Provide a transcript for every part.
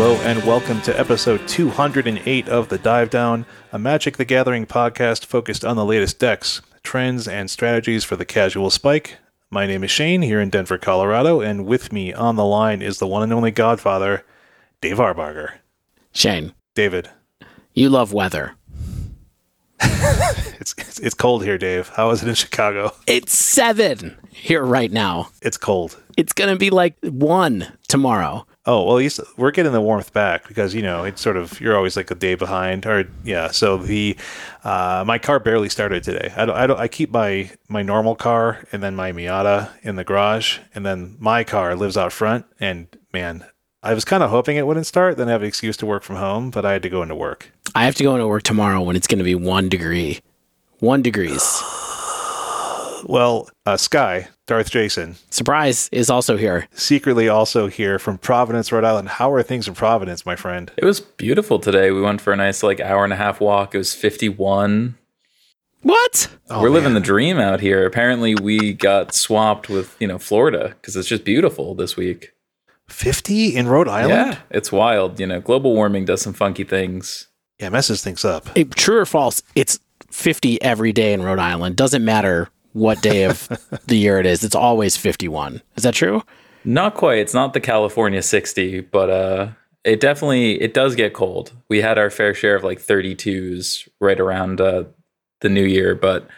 Hello and welcome to episode 208 of The Dive Down, a Magic the Gathering podcast focused on the latest decks, trends, and strategies for the casual spike. My name is Shane here in Denver, Colorado, and with me on the line is the one and only Godfather, Dave Arbarger. Shane, David, you love weather. it's, it's it's cold here, Dave. How is it in Chicago? It's seven here right now. It's cold. It's going to be like one tomorrow. Oh well, at least we're getting the warmth back because you know it's sort of you're always like a day behind, or yeah. So the uh, my car barely started today. I don't, I don't I keep my my normal car and then my Miata in the garage, and then my car lives out front. And man, I was kind of hoping it wouldn't start, then have an excuse to work from home, but I had to go into work. I have to go into work tomorrow when it's going to be one degree. One degrees. Well, uh, Sky DarthJacen Surprise is also here. secretly also here from Providence, Rhode Island. How are things in Providence, my friend? It was beautiful today. We went for a nice like hour and a half walk. It was 51. What? Oh, We're living the dream out here. Apparently we got swapped with, you know, Florida cuz it's just beautiful this week. 50 in Rhode Island. Yeah, it's wild, you know. Global warming does some funky things. yeah, messes things up. True or false? It's 50 every day in Rhode Island. Doesn't matter what day of the year it is. It's always 51. Is that true? Not quite. It's not the California 60, but uh it definitely it does get cold. We had our fair share of like 32s right around uh the new year, but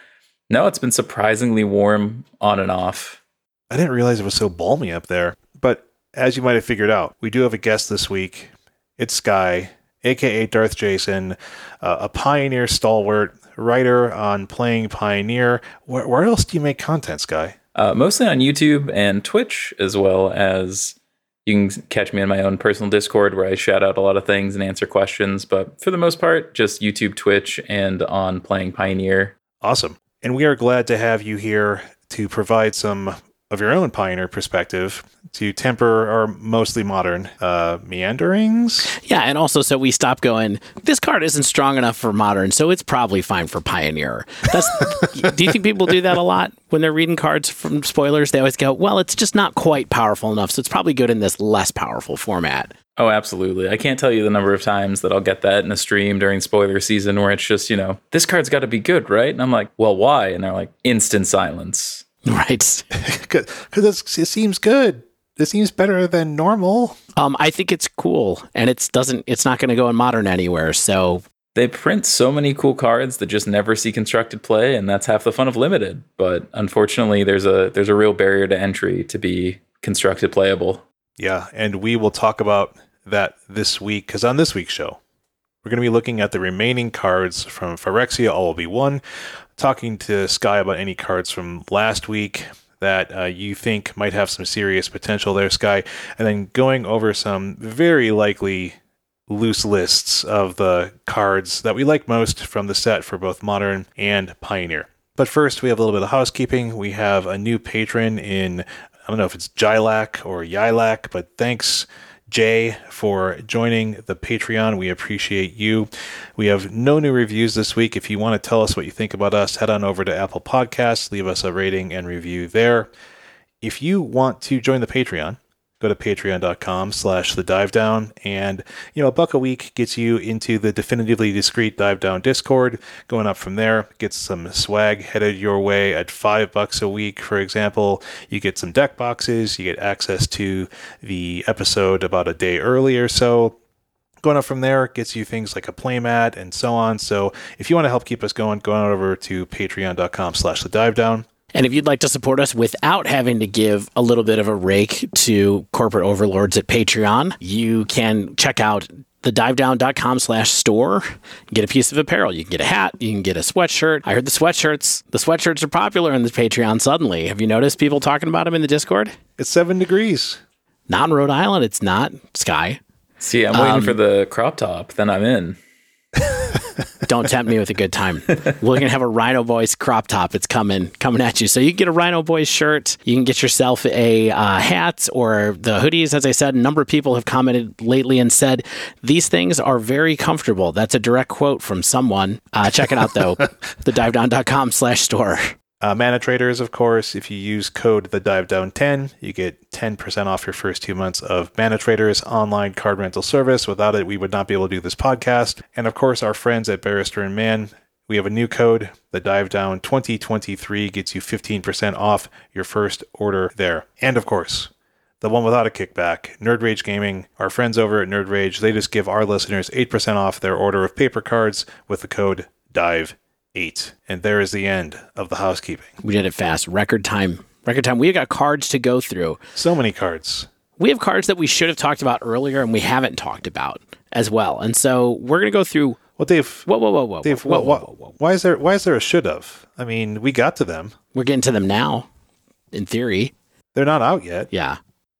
no, it's been surprisingly warm on and off. I didn't realize it was so balmy up there. But as you might have figured out, we do have a guest this week. It's Sky, aka DarthJacen, uh, a pioneer stalwart, writer on playing Pioneer. Where, where else do you make content, Sky? Uh, mostly on YouTube and Twitch, as well as you can catch me in my own personal Discord where I shout out a lot of things and answer questions. But for the most part, just YouTube, Twitch, and on playing Pioneer. Awesome. And we are glad to have you here to provide some of your own Pioneer perspective to temper our mostly modern uh, meanderings. Yeah, and also so we stop going, this card isn't strong enough for modern, so it's probably fine for pioneer. That's do you think people do that a lot when they're reading cards from spoilers? They always go, Well, it's just not quite powerful enough, so it's probably good in this less powerful format. Oh, absolutely. I can't tell you the number of times that I'll get that in a stream during spoiler season where it's just, you know, this card's got to be good, right? And I'm like, well, why? And they're like, instant silence. Right. Because it seems good. It seems better than normal. Um, I think it's cool and it's doesn't it's not gonna go in modern anywhere. So They print so many cool cards that just never see constructed play, and that's half the fun of limited. But unfortunately, there's a there's a real barrier to entry to be constructed playable. Yeah, and we will talk about that this week because on this week's show, we're going to be looking at the remaining cards from Phyrexia All Will Be One, talking to Sky about any cards from last week that uh, you think might have some serious potential there, Sky, and then going over some very likely loose lists of the cards that we like most from the set for both Modern and Pioneer. But first, we have a little bit of housekeeping. We have a new patron in, I don't know if it's Jilak or Yilak, but thanks, Jay, for joining the Patreon. We appreciate you. We have no new reviews this week. If you want to tell us what you think about us, head on over to Apple Podcasts, leave us a rating and review there. If you want to join the Patreon, go to patreon.com slash the dive down and you know a buck a week gets you into the definitively discreet dive down discord. Going up from there gets some swag headed your way at five bucks a week. For example you get some deck boxes you get access to the episode about a day early or so going up from there gets you things like a playmat and so on. So if you want to help keep us going go on over to patreon.com slash the dive down And if you'd like to support us without having to give a little bit of a rake to corporate overlords at Patreon, you can check out the divedown.com slash store. Get a piece of apparel. You can get a hat. You can get a sweatshirt. I heard the sweatshirts the sweatshirts are popular in the patreon suddenly. Have you noticed people talking about them in the discord? It's seven degrees. Not in rhode island. It's not sky. See, I'm waiting um, for the crop top, then I'm in. Don't tempt me with a good time. We're gonna have a Rhino Boys crop top. It's coming, coming at you. So you can get a Rhino Boys shirt. You can get yourself a uh, hat or the hoodies. As I said, a number of people have commented lately and said these things are very comfortable. That's a direct quote from someone. Uh, check it out though, the divedown.com slash store. Uh, Mana Traders, of course, if you use code the Dive Down 10, you get 10% off your first two months of Mana Traders online card rental service. Without it, we would not be able to do this podcast. And of course, our friends at Barrister and Mann, we have a new code. The Dive Down 2023 gets you 15% off your first order there. And of course, the one without a kickback, Nerd Rage Gaming, our friends over at Nerd Rage, they just give our listeners 8% off their order of paper cards with the code DIVE eight. And there is the end of the housekeeping. We did it fast. Record time. Record time. We got cards to go through. So many cards. We have cards that we should have talked about earlier and we haven't talked about as well. And so we're going to go through. Well, Dave. Whoa, whoa, whoa, whoa. Dave, whoa, whoa, whoa, whoa, why is there why is there a should have? I mean, we got to them. We're getting to them now, in theory. They're not out yet. Yeah.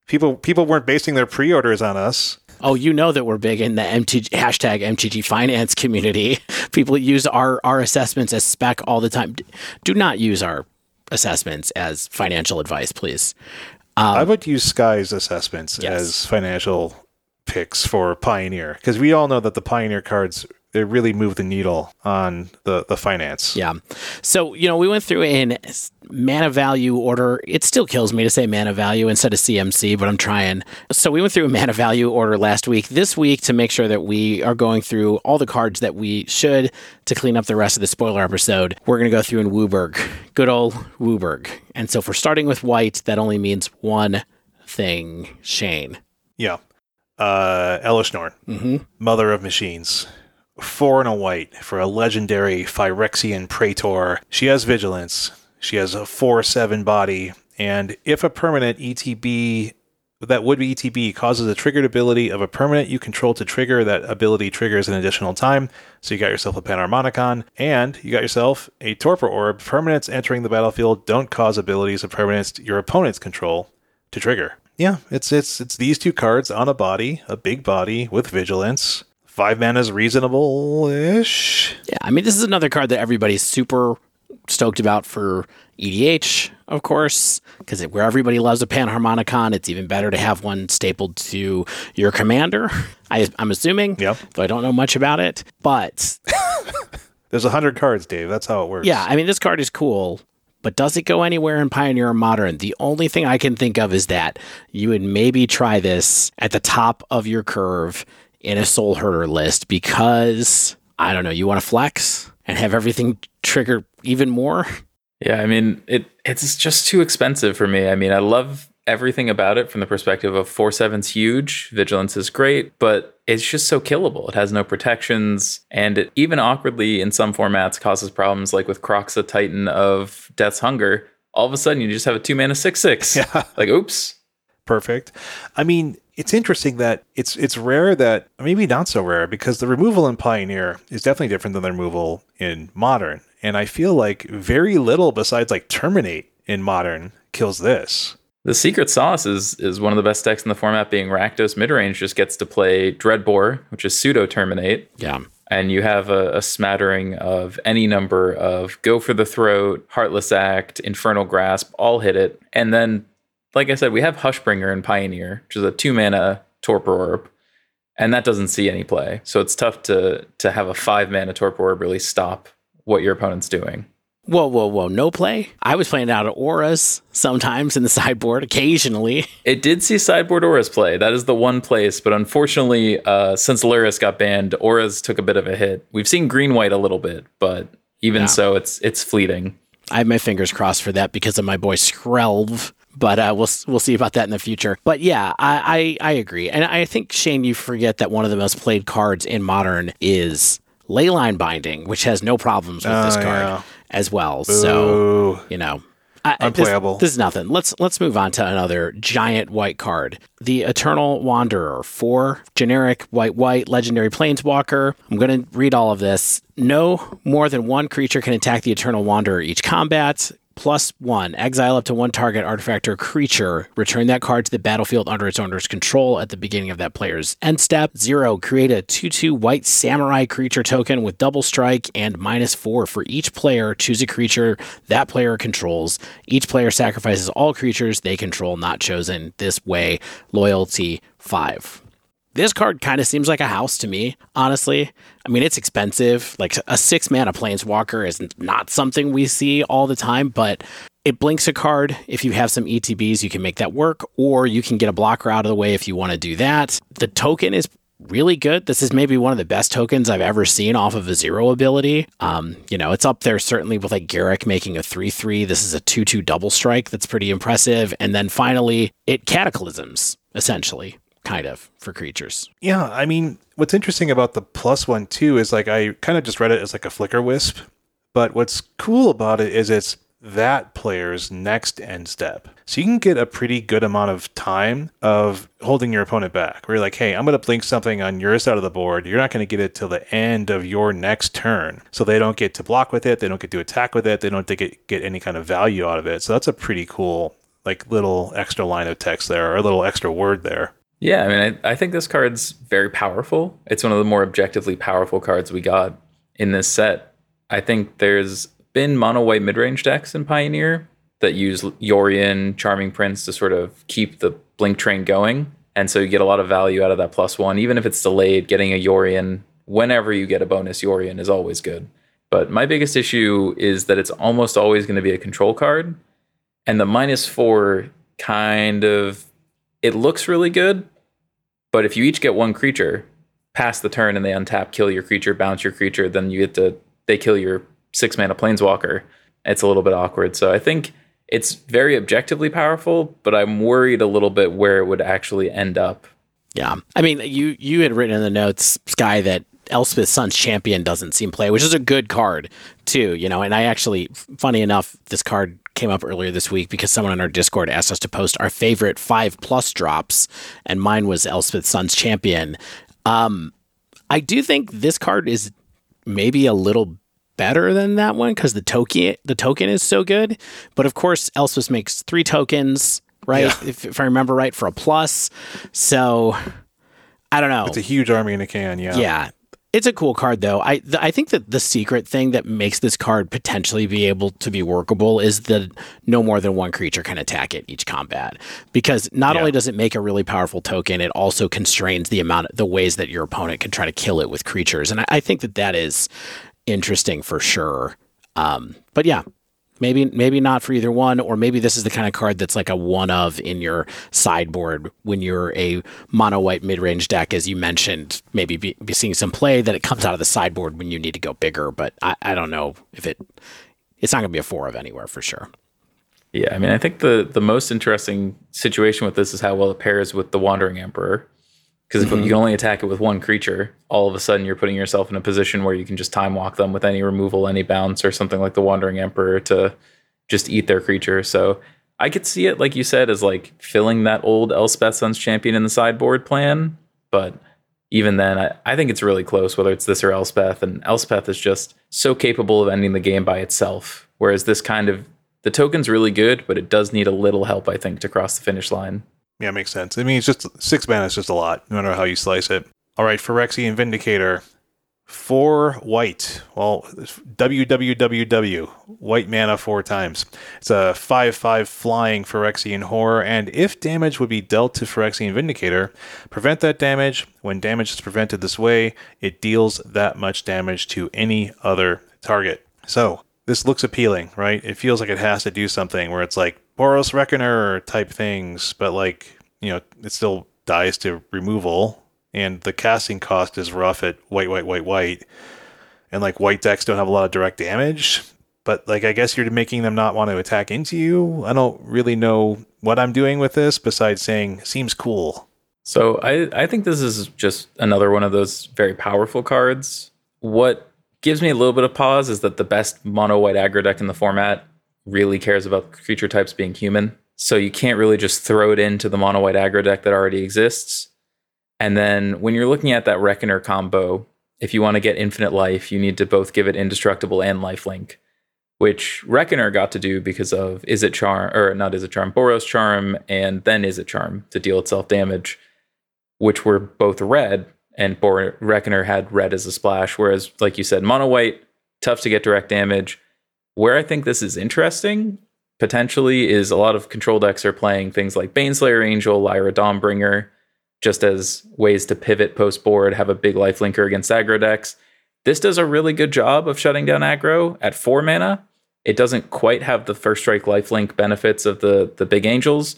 People people weren't basing their pre-orders on us. Oh, you know that we're big in the MTG, hashtag MTG finance community. People use our, our assessments as spec all the time. Do not use our assessments as financial advice, please. Um, I would use Sky's assessments yes. as financial picks for Pioneer because we all know that the Pioneer cards it really moved the needle on the the finance. Yeah. So you know we went through in mana value order. It still kills me to say mana value instead of CMC, but I'm trying. So we went through a mana value order last week. This week to make sure that we are going through all the cards that we should to clean up the rest of the spoiler episode. We're going to go through in WUBRG, good old WUBRG. And so if we're starting with white, that only means one thing. Shane. Yeah. Uh, Elesh Norn, mm-hmm. Mother of Machines four and a white for a legendary Phyrexian Praetor. She has vigilance. She has a 4 7 body. And if a permanent ETB that would be ETB causes a triggered ability of a permanent you control to trigger, that ability triggers an additional time. So you got yourself a Panharmonicon, and you got yourself a Torpor Orb. Permanents entering the battlefield don't cause abilities of permanents your opponents control to trigger. Yeah, it's it's it's these two cards on a body, a big body with vigilance five mana is reasonable ish. Yeah, I mean, this is another card that everybody's super stoked about for EDH, of course, because where everybody loves a Panharmonicon, it's even better to have one stapled to your commander. I, am assuming, yep. though I don't know much about it, but there's a hundred cards, Dave. That's how it works. Yeah, I mean, this card is cool. But does it go anywhere in Pioneer or Modern? The only thing I can think of is that you would maybe try this at the top of your curve in a soul herder list because I don't know, you want to flex and have everything trigger even more. Yeah, I mean, it it's just too expensive for me. I mean, I love everything about it from the perspective of 4-7's huge, vigilance is great, but it's just so killable. It has no protections, and it even awkwardly in some formats causes problems like with Kroxa Titan of Death's Hunger. All of a sudden you just have a two mana six six. Yeah. Like oops. Perfect. I mean, it's interesting that it's it's rare that maybe not so rare because the removal in Pioneer is definitely different than the removal in Modern, and I feel like very little besides like Terminate in Modern kills this. The Secret Sauce is is one of the best decks in the format, being Rakdos midrange just gets to play Dreadbore, which is pseudo Terminate. Yeah. And you have a, a, smattering of any number of Go for the Throat, Heartless Act, Infernal Grasp, all hit it. And then like I said, we have Hushbringer and Pioneer, which is a two mana Torpor Orb, and that doesn't see any play. So it's tough to to have a five mana Torpor Orb really stop what your opponent's doing. Whoa, whoa, whoa! No play. I was playing out of auras sometimes in the sideboard, occasionally. It did see sideboard auras play. That is the one place, but unfortunately, uh, since Lurrus got banned, auras took a bit of a hit. We've seen green white a little bit, but even yeah. so, it's it's fleeting. I have my fingers crossed for that because of my boy Skrelv but uh, we'll we'll see about that in the future. But yeah, I, I, I agree, and I think Shane, you forget that one of the most played cards in Modern is Leyline Binding, which has no problems with this card yeah. as well. Boo. So you know. I, Unplayable. This, this, is nothing. Let's let's move on to another giant white card. The Eternal Wanderer, four generic white white legendary planeswalker. I'm going to read all of this. No more than one creature can attack the Eternal Wanderer each combat plus one. Exile up to one target artifact or creature. Return that card to the battlefield under its owner's control at the beginning of that player's end step. Zero. Create a 2 2 white samurai creature token with double strike and minus four. For each player, choose a creature that player controls. Each player sacrifices all creatures they control not chosen. This way, loyalty five. This card kind of seems like a house to me, honestly. I mean, it's expensive. Like a six mana planeswalker is not something we see all the time, but it blinks a card. If you have some ETBs, you can make that work, or you can get a blocker out of the way if you want to do that. The token is really good. This is maybe one of the best tokens I've ever seen off of a zero ability. Um, you know, it's up there certainly with like Garruk making a 3 3. This is a 2 2 double strike that's pretty impressive. And then finally, it cataclysms, essentially, kind of, for creatures. Yeah, I mean, what's interesting about the plus one too is like I kind of just read it as like a flicker wisp. But what's cool about it is it's that player's next end step. So you can get a pretty good amount of time of holding your opponent back. Where you're like, hey, I'm going to blink something on your side of the board. You're not going to get it till the end of your next turn. So they don't get to block with it. They don't get to attack with it. They don't get, get any kind of value out of it. So that's a pretty cool, like, little extra line of text there or a little extra word there. Yeah, I mean, I, I think this card's very powerful. It's one of the more objectively powerful cards we got in this set. I think there's been mono white mid range decks in Pioneer that use Yorion, Charming Prince to sort of keep the blink train going. And so you get a lot of value out of that plus one. Even if it's delayed, getting a Yorion whenever you get a bonus Yorion is always good. But my biggest issue is that it's almost always going to be a control card. And the minus four kind of it looks really good. But if you each get one creature, pass the turn and they untap, kill your creature, bounce your creature, then you get to they kill your six mana planeswalker. It's a little bit awkward. So I think it's very objectively powerful, but I'm worried a little bit where it would actually end up. Yeah. I mean, you you had written in the notes, Sky, that Elspeth Sun's Champion doesn't seem play, which is a good card too, you know. And I actually, funny enough, this card came up earlier this week because someone on our Discord asked us to post our favorite five plus drops, and mine was Elspeth Sun's Champion. Um, I do think this card is maybe a little better than that one because the token the token is so good. But of course, Elspeth makes three tokens, right? Yeah. If, if I remember right, for a plus. So I don't know. It's a huge army in a can. Yeah. Yeah. It's a cool card though. I th- I think that the secret thing that makes this card potentially be able to be workable is that no more than one creature can attack it each combat. Because not yeah. only does it make a really powerful token, it also constrains the amount the ways that your opponent can try to kill it with creatures. And I, I think that that is interesting for sure. Um, but yeah, maybe maybe not for either one, or maybe this is the kind of card that's like a one of in your sideboard when you're a mono white mid range deck, as you mentioned. Maybe be, be, seeing some play that it comes out of the sideboard when you need to go bigger. But I, I don't know if it it's not going to be a four of anywhere for sure. Yeah, I mean, I think the the most interesting situation with this is how well it pairs with the Wandering Emperor. Because mm-hmm. if you only attack it with one creature, all of a sudden you're putting yourself in a position where you can just time walk them with any removal, any bounce, or something like the Wandering Emperor to just eat their creature. So I could see it, like you said, as like filling that old Elspeth Sun's champion in the sideboard plan. But even then, I, I think it's really close, whether it's this or Elspeth. And Elspeth is just so capable of ending the game by itself. Whereas this kind of the token's really good, but it does need a little help, I think, to cross the finish line. Yeah, makes sense. I mean, it's just six mana is just a lot, no matter how you slice it. All right, Phyrexian Vindicator, four white. Well, WWWW, white mana four times. It's a 5 5 flying Phyrexian Horror, and if damage would be dealt to Phyrexian Vindicator, prevent that damage. When damage is prevented this way, it deals that much damage to any other target. So, this looks appealing, right? It feels like it has to do something where it's like Boros Reckoner type things, but like, you know, it still dies to removal. And the casting cost is rough at white, white, white, white. And like white decks don't have a lot of direct damage. But like, I guess you're making them not want to attack into you. I don't really know what I'm doing with this besides saying seems cool. So I, I think this is just another one of those very powerful cards. What gives me a little bit of pause is that the best mono white aggro deck in the format really cares about creature types being human. So you can't really just throw it into the mono white aggro deck that already exists. And then when you're looking at that Reckoner combo, if you want to get infinite life, you need to both give it indestructible and lifelink, which Reckoner got to do because of Izzet Charm, or not Izzet Charm, Boros Charm, and then Izzet Charm to deal itself damage, which were both red, and Bor- Reckoner had red as a splash. Whereas, like you said, mono white, tough to get direct damage. Where I think this is interesting potentially is a lot of control decks are playing things like Baneslayer Angel, Lyra Dawnbringer, just as ways to pivot post board, have a big life linker against aggro decks. This does a really good job of shutting down aggro at four mana. It doesn't quite have the first strike lifelink benefits of the the big angels,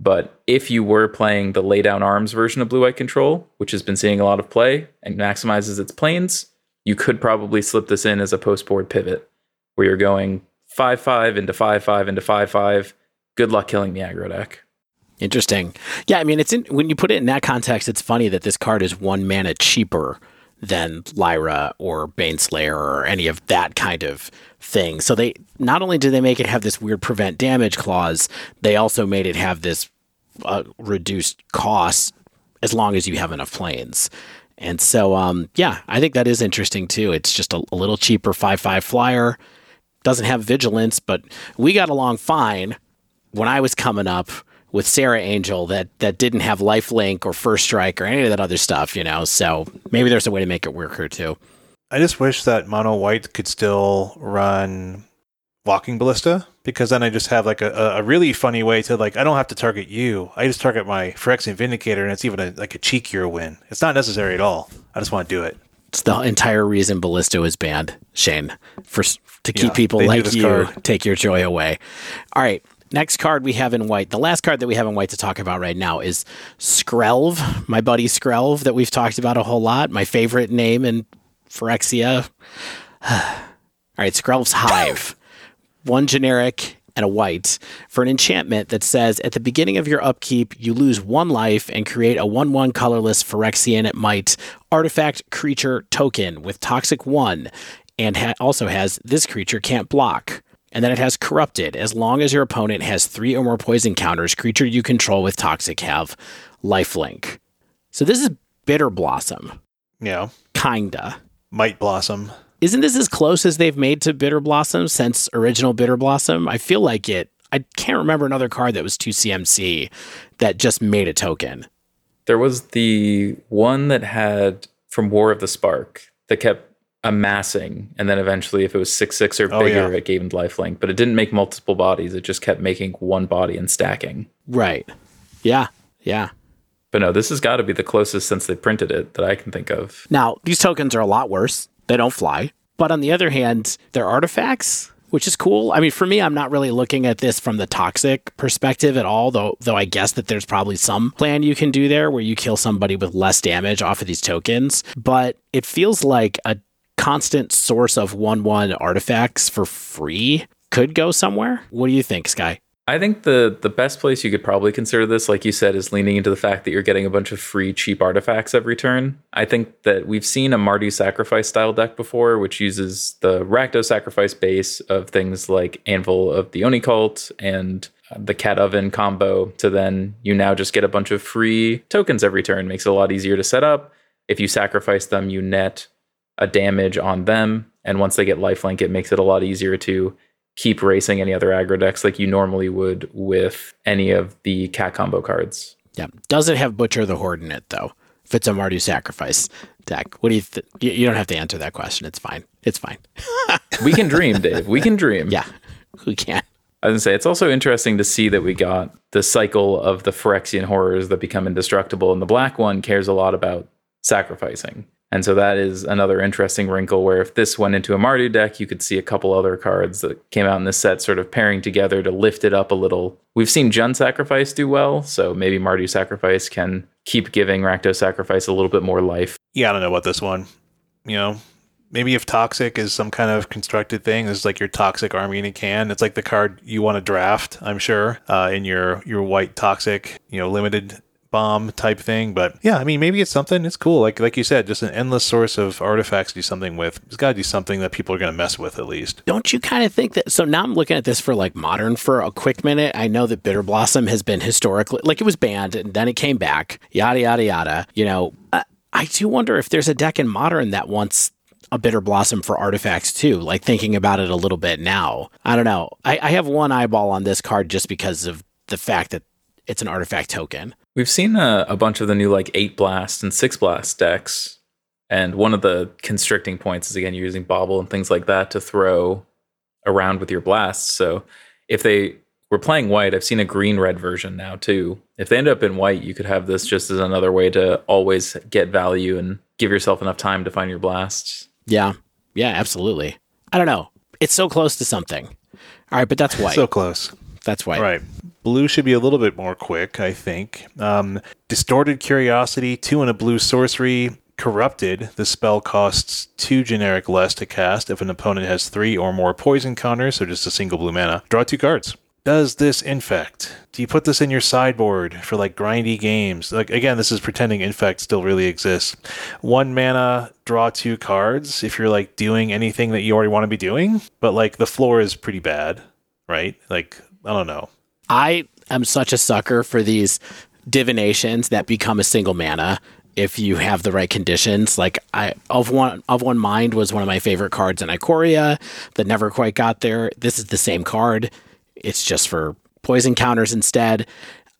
but if you were playing the lay down arms version of blue white control, which has been seeing a lot of play and maximizes its plains, you could probably slip this in as a post board pivot where you're going 5 5 into 5 5 into 5 5. Good luck killing the aggro deck. Interesting. Yeah, I mean, it's in, when you put it in that context, it's funny that this card is one mana cheaper than Lyra or Baneslayer or any of that kind of thing. So they not only did they make it have this weird prevent damage clause, they also made it have this uh, reduced cost as long as you have enough plains. And so, um, yeah, I think that is interesting too. It's just a, a little cheaper five five flyer. Doesn't have vigilance, but we got along fine when I was coming up with Serra Angel that that didn't have lifelink or first strike or any of that other stuff, you know. So maybe there's a way to make it work here too. I just wish that mono white could still run walking ballista because then I just have like a, a really funny way to like I don't have to target you. I just target my Phyrexian Vindicator and it's even a, like a cheekier win. It's not necessary at all. I just want to do it. It's the entire reason Ballista is banned, Shane, for to keep yeah, people like you card. take your joy away. All right. Next card we have in white. The last card that we have in white to talk about right now is Skrelv, my buddy Skrelv that we've talked about a whole lot. My favorite name in Phyrexia. All right, Skrelv's Hive. One generic and a white for an enchantment that says at the beginning of your upkeep, you lose one life and create a 1 1 colorless Phyrexian at Mite artifact creature token with Toxic 1 and ha- also has this creature can't block and then it has corrupted. As long as your opponent has three or more poison counters, creature you control with toxic have lifelink. So this is bitter blossom. Yeah. Kinda. Mite blossom. Isn't this as close as they've made to bitter blossom since original bitter blossom? I feel like it. I can't remember another card that was 2 CMC that just made a token. There was the one that had from War of the Spark that kept amassing, and then eventually, if it was six six or oh, bigger, oh, yeah. it gave him lifelink. But it didn't make multiple bodies; it just kept making one body and stacking. Right. Yeah. Yeah. But no, this has got to be the closest since they printed it that I can think of. Now, these tokens are a lot worse. They don't fly. But on the other hand, they're artifacts, which is cool. I mean, for me, I'm not really looking at this from the toxic perspective at all, though though I guess that there's probably some plan you can do there where you kill somebody with less damage off of these tokens. But it feels like a constant source of 1 1 artifacts for free could go somewhere. What do you think, Sky? I think the the best place you could probably consider this, like you said, is leaning into the fact that you're getting a bunch of free cheap artifacts every turn. I think that we've seen a Mardu sacrifice style deck before, which uses the Rakdos sacrifice base of things like Anvil of the Oni cult and uh, the cat oven combo to then you now just get a bunch of free tokens every turn. Makes it a lot easier to set up. If you sacrifice them, you net a damage on them. And once they get lifelink, it makes it a lot easier to keep racing any other aggro decks like you normally would with any of the cat combo cards. Yeah. Does it have Butcher the Horde in it though? If it's a Mardu sacrifice deck, what do you th- you don't have to answer that question. It's fine. It's fine. we can dream, Dave. We can dream. Yeah, we can. I was gonna say it's also interesting to see that we got the cycle of the Phyrexian horrors that become indestructible, and the black one cares a lot about sacrificing. And so that is another interesting wrinkle where if this went into a Mardu deck, you could see a couple other cards that came out in this set sort of pairing together to lift it up a little. We've seen Jund Sacrifice do well, so maybe Mardu Sacrifice can keep giving Rakdos Sacrifice a little bit more life. Yeah, I don't know about this one. You know, maybe if Toxic is some kind of constructed thing, this is like your Toxic army in a can. It's like the card you want to draft, I'm sure, uh, in your your white Toxic, you know, limited bomb type thing. But yeah, I mean, maybe it's something. It's cool. Like like you said, just an endless source of artifacts to do something with. It's got to do something that people are going to mess with at least. Don't you kind of think that? So now I'm looking at this for like modern for a quick minute. I know that Bitter Blossom has been historically like it was banned and then it came back. Yada yada yada. You know, I, I do wonder if there's a deck in modern that wants a bitter blossom for artifacts too. Like thinking about it a little bit now. I don't know. I, I have one eyeball on this card just because of the fact that it's an artifact token. We've seen a, a, bunch of the new like eight blast and six blast decks, and one of the constricting points is again you're using bauble and things like that to throw around with your blasts. So if they we're playing white. I've seen a green red version now too. If they end up in white, you could have this just as another way to always get value and give yourself enough time to find your blasts. Yeah. Yeah, absolutely. I don't know. It's so close to something. All right, but that's white. So close. that's white. Right. Blue should be a little bit more quick, I think. Um, Distorted Curiosity, two and a blue sorcery. Corrupted, the spell costs two generic less to cast if an opponent has three or more poison counters, so just a single blue mana. Draw two cards. Does this infect? Do you put this in your sideboard for like grindy games? Like again, this is pretending infect still really exists. One mana, draw two cards if you're like doing anything that you already want to be doing, but like the floor is pretty bad, right? Like I don't know. I am such a sucker for these divinations that become a single mana if you have the right conditions. Like I of one of one mind was one of my favorite cards in Ikoria that never quite got there. This is the same card. It's just for poison counters instead.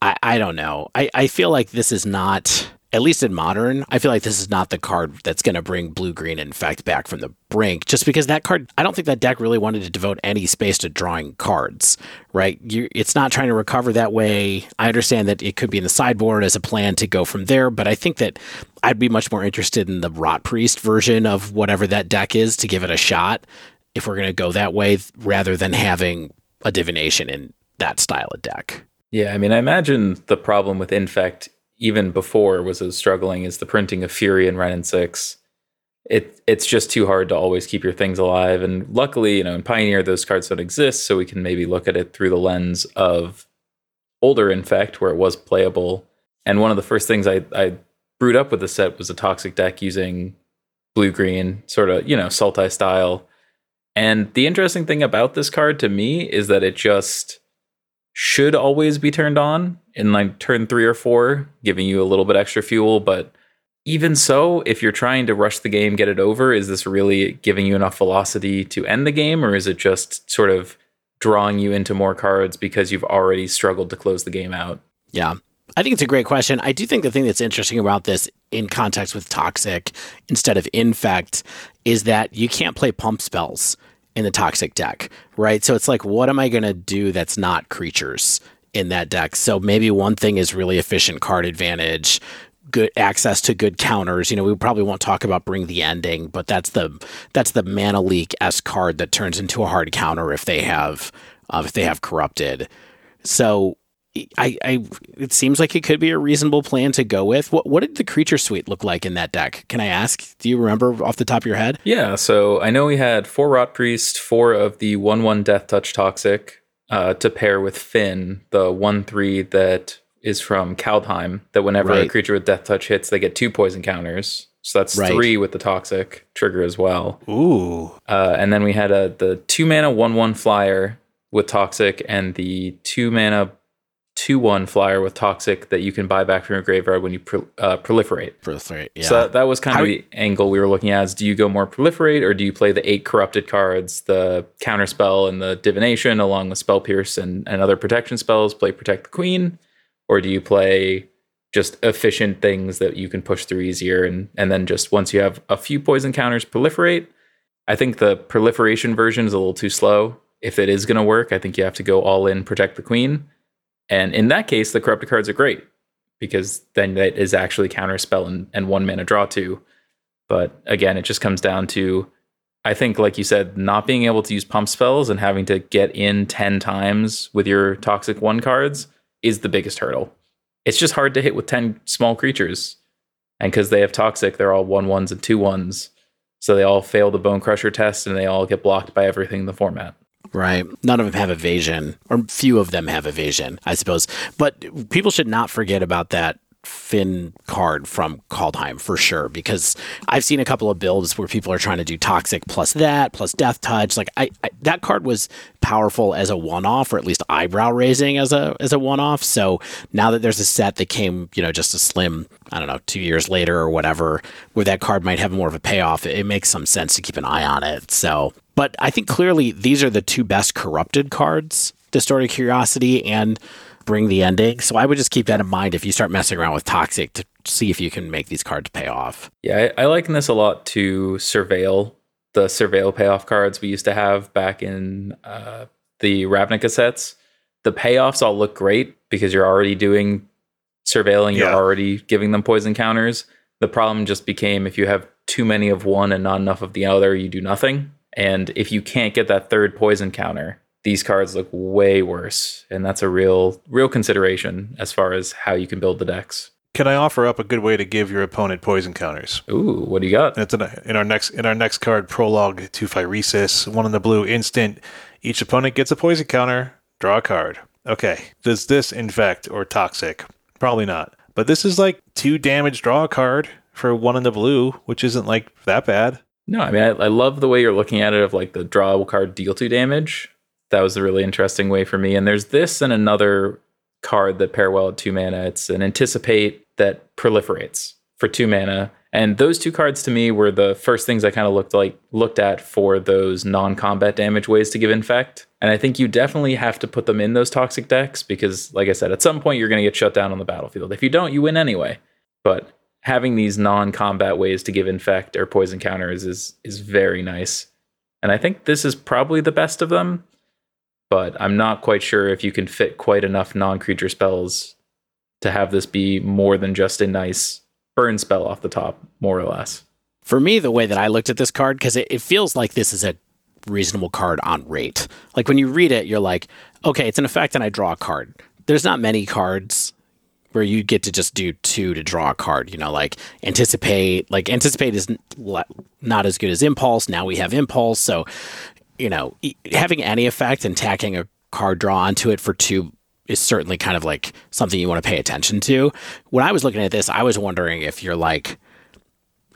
I, I don't know. I, I feel like this is not at least in modern, I feel like this is not the card that's going to bring blue green infect back from the brink. Just because that card, I don't think that deck really wanted to devote any space to drawing cards, right? You, it's not trying to recover that way. I understand that it could be in the sideboard as a plan to go from there, but I think that I'd be much more interested in the Rot Priest version of whatever that deck is to give it a shot if we're going to go that way rather than having a divination in that style of deck. Yeah, I mean, I imagine the problem with infect even before was as struggling as the printing of Fury and Wrenn and Six. It it's just too hard to always keep your things alive. And luckily, you know, in Pioneer those cards don't exist, so we can maybe look at it through the lens of older Infect, where it was playable. And one of the first things I, I brewed up with the set was a toxic deck using blue green, sort of, you know, Sultai style. And the interesting thing about this card to me is that it just should always be turned on in like turn three or four, giving you a little bit extra fuel. But even so, if you're trying to rush the game, get it over, is this really giving you enough velocity to end the game, or is it just sort of drawing you into more cards because you've already struggled to close the game out? Yeah. I think it's a great question. I do think the thing that's interesting about this in context with Toxic instead of Infect is that you can't play pump spells in the toxic deck, right? So it's like, what am I going to do that's not creatures in that deck? So maybe one thing is really efficient card advantage, good access to good counters. You know, we probably won't talk about bring the ending, but that's the that's the mana leak s card that turns into a hard counter if they have uh, if they have corrupted. So I, I it seems like it could be a reasonable plan to go with. What what did the creature suite look like in that deck? Can I ask? Do you remember off the top of your head? Yeah, so I know we had four Rot Priest, four of the one one Death Touch Toxic uh, to pair with Fynn, the one three that is from Kaldheim. That whenever Right. a creature with Death Touch hits, they get two poison counters. So that's Right. three with the Toxic trigger as well. Ooh. Uh, and then we had a the two mana one one flyer with toxic, and the two mana two one flyer with toxic that you can buy back from your graveyard when you pro- uh, proliferate. For three, yeah. So that, that was kind How- of the angle we were looking at. Is do you go more proliferate, or do you play the eight corrupted cards, the counter spell and the divination, along with spell pierce and, and other protection spells? Play protect the queen, or do you play just efficient things that you can push through easier, and and then just once you have a few poison counters, proliferate. I think the proliferation version is a little too slow. If it is going to work, I think you have to go all in, protect the queen. And in that case, the corrupted cards are great because then that is actually counter spell and, and one mana draw two. But again, it just comes down to, I think, like you said, not being able to use pump spells and having to get in 10 times with your toxic one cards is the biggest hurdle. It's just hard to hit with 10 small creatures. And because they have toxic, they're all one ones and two ones. So they all fail the bone crusher test and they all get blocked by everything in the format. Right. None of them have evasion, or few of them have evasion, I suppose. But people should not forget about that Fynn card from Kaldheim for sure, because I've seen a couple of builds where people are trying to do toxic plus that, plus death touch. Like I, I that card was powerful as a one off, or at least eyebrow raising as a as a one off. So now that there's a set that came, you know, just a slim, I don't know, two years later or whatever, where that card might have more of a payoff, it, it makes some sense to keep an eye on it. So but I think clearly these are the two best corrupted cards Distorted Curiosity and Bring the Ending. So I would just keep that in mind if you start messing around with Toxic to see if you can make these cards pay off. Yeah, I, I liken this a lot to Surveil, the Surveil payoff cards we used to have back in uh, the Ravnica sets. the payoffs all look great because you're already doing surveilling, you're Yeah. already giving them poison counters. The problem just became if you have too many of one and not enough of the other, you do nothing. And if you can't get that third poison counter, these cards look way worse. And that's a real real consideration as far as how you can build the decks. Can I offer up a good way to give your opponent poison counters? Ooh, what do you got? It's in, in our next in our next card, prologue to Phyresis, one in the blue instant. Each opponent gets a poison counter. Draw a card. Okay, does this infect or toxic? Probably not. But this is like two damage. Draw a card for one in the blue, which isn't like that bad. No, I mean I, I love the way you're looking at it of like the drawable card deal two damage. That was a really interesting way for me. And there's this and another card that pair well at two mana. It's an anticipate that proliferates for two mana. And those two cards to me were the first things I kind of looked like looked at for those non-combat damage ways to give infect. And I think you definitely have to put them in those toxic decks because, like I said, at some point you're going to get shut down on the battlefield. If you don't, you win anyway. But having these non-combat ways to give infect or poison counters is is very nice. And I think this is probably the best of them, but I'm not quite sure if you can fit quite enough non-creature spells to have this be more than just a nice burn spell off the top, more or less. For me, the way that I looked at this card, because it, it feels like this is a reasonable card on rate. Like when you read it, you're like, okay, it's an effect and I draw a card. There's not many cards where you get to just do two to draw a card, you know, like anticipate, like anticipate is not as good as impulse. Now we have impulse. So, you know, having any effect and tacking a card draw onto it for two is certainly kind of like something you want to pay attention to. When I was looking at this, I was wondering if you're like,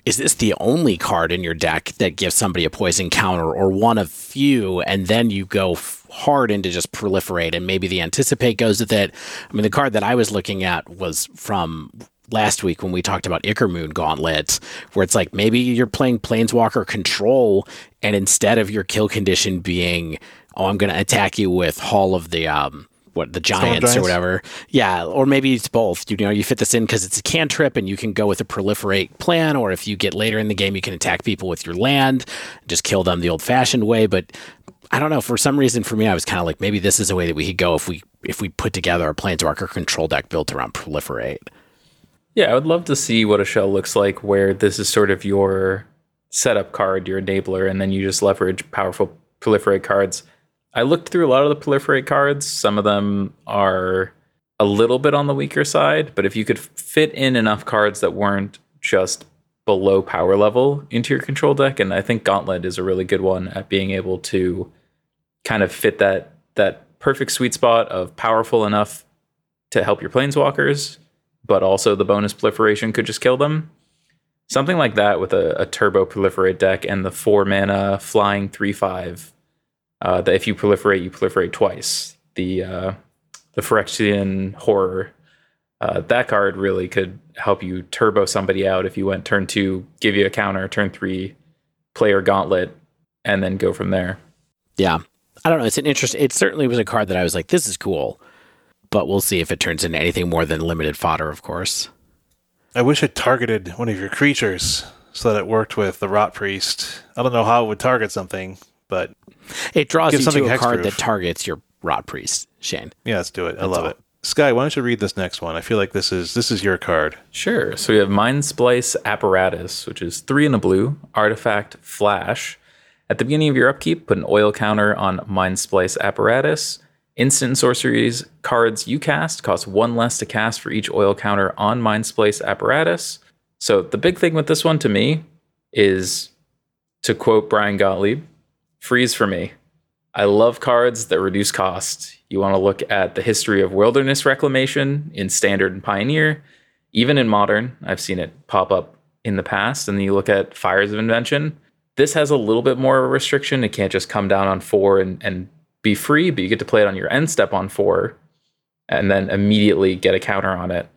is this the only card in your deck that gives somebody a poison counter or one of few and then you go f- hard into just proliferate and maybe the anticipate goes with it? I mean the card that i was looking at was from last week when we talked about Ichormoon Gauntlet, where it's like maybe you're playing Planeswalker Control, and instead of your kill condition being, oh, I'm going to attack you with Hall of the um, what the giants, Giants? or whatever. Yeah, or maybe it's both. You know, you fit this in because it's a cantrip, and you can go with a proliferate plan, or if you get later in the game, you can attack people with your land, just kill them the old-fashioned way. But I don't know. For some reason, for me, I was kind of like, maybe this is a way that we could go if we if we put together a Planeswalker control deck built around proliferate. Yeah, I would love to see what a shell looks like where this is sort of your setup card, your enabler, and then you just leverage powerful proliferate cards. I looked through a lot of the proliferate cards. Some of them are a little bit on the weaker side, but if you could fit in enough cards that weren't just below power level into your control deck, and I think Gauntlet is a really good one at being able to kind of fit that that perfect sweet spot of powerful enough to help your planeswalkers, but also the bonus proliferation could just kill them. Something like that with a, a turbo proliferate deck and the four mana flying three five. Uh, that if you proliferate, you proliferate twice. The uh, the Phyrexian horror. Uh, that card really could help you turbo somebody out if you went turn two, give you a counter, turn three, player gauntlet, and then go from there. Yeah. I don't know. It's an interest. It certainly was a card that I was like, this is cool, but we'll see if it turns into anything more than limited fodder, of course. I wish it targeted one of your creatures so that it worked with the Rot Priest. I don't know how it would target something, but It draws you something to a card hexproof. that targets your Rot Priest, Shane. yeah, let's do it. I love all. it. Sky, why don't you read this next one? I feel like this is this is your card. Sure. So we have Mind Splice Apparatus, which is three in the blue, artifact flash. At the beginning of your upkeep, put an oil counter on Mind Splice Apparatus. Instant sorceries cards you cast cost one less to cast for each oil counter on Mind Splice Apparatus. So the big thing with this one to me is, to quote Brian Gottlieb, freeze for me. I love cards that reduce cost. You want to look at the history of wilderness reclamation in standard and pioneer, even in modern. I've seen it pop up in the past. And then you look at fires of invention. This has a little bit more of a restriction. It can't just come down on four and, and be free, but you get to play it on your end step on four and then immediately get a counter on it.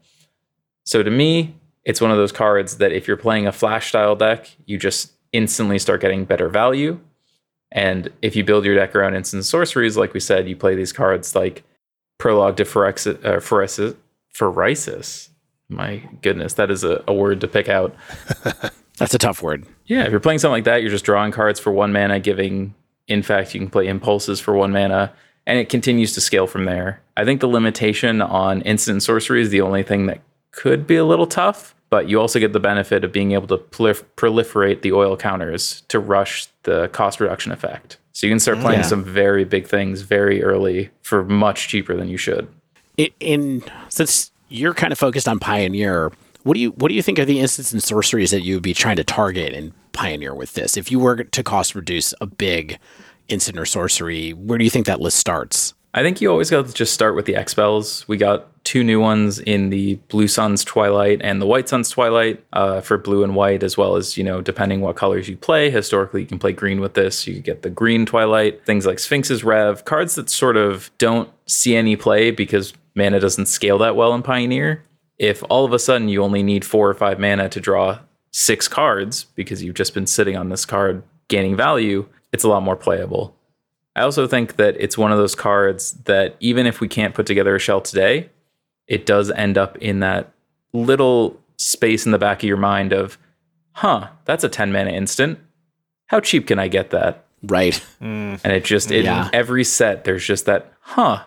So to me, it's one of those cards that if you're playing a flash style deck, you just instantly start getting better value. And if you build your deck around instant sorceries, like we said, you play these cards like Prologue to Phyrexis, uh. My goodness, that is a, a word to pick out. That's a tough word. Yeah, if you're playing something like that, you're just drawing cards for one mana, giving. In fact, you can play impulses for one mana, and it continues to scale from there. I think the limitation on instant sorcery is the only thing that could be a little tough, but you also get the benefit of being able to prolif- proliferate the oil counters to rush the cost reduction effect. So you can start mm. playing Yeah. some very big things very early for much cheaper than you should. in, in since you're kind of focused on Pioneer, what do you what do you think are the instants and sorceries that you would be trying to target in Pioneer with this? If you were to cost reduce a big instant or sorcery, where do you think that list starts? I think you always got to just start with the X spells. We got two new ones in the Blue Sun's Twilight and the White Sun's Twilight uh, for blue and white, as well as, you know, depending what colors you play. Historically, you can play green with this. You get the green Twilight, things like Sphinx's Rev, cards that sort of don't see any play because mana doesn't scale that well in Pioneer. If all of a sudden you only need four or five mana to draw six cards because you've just been sitting on this card gaining value, it's a lot more playable. I also think that it's one of those cards that even if we can't put together a shell today, it does end up in that little space in the back of your mind of, huh, that's a 10 mana instant. How cheap can I get that? Right. Mm. And it just, in Yeah. every set, there's just that, huh,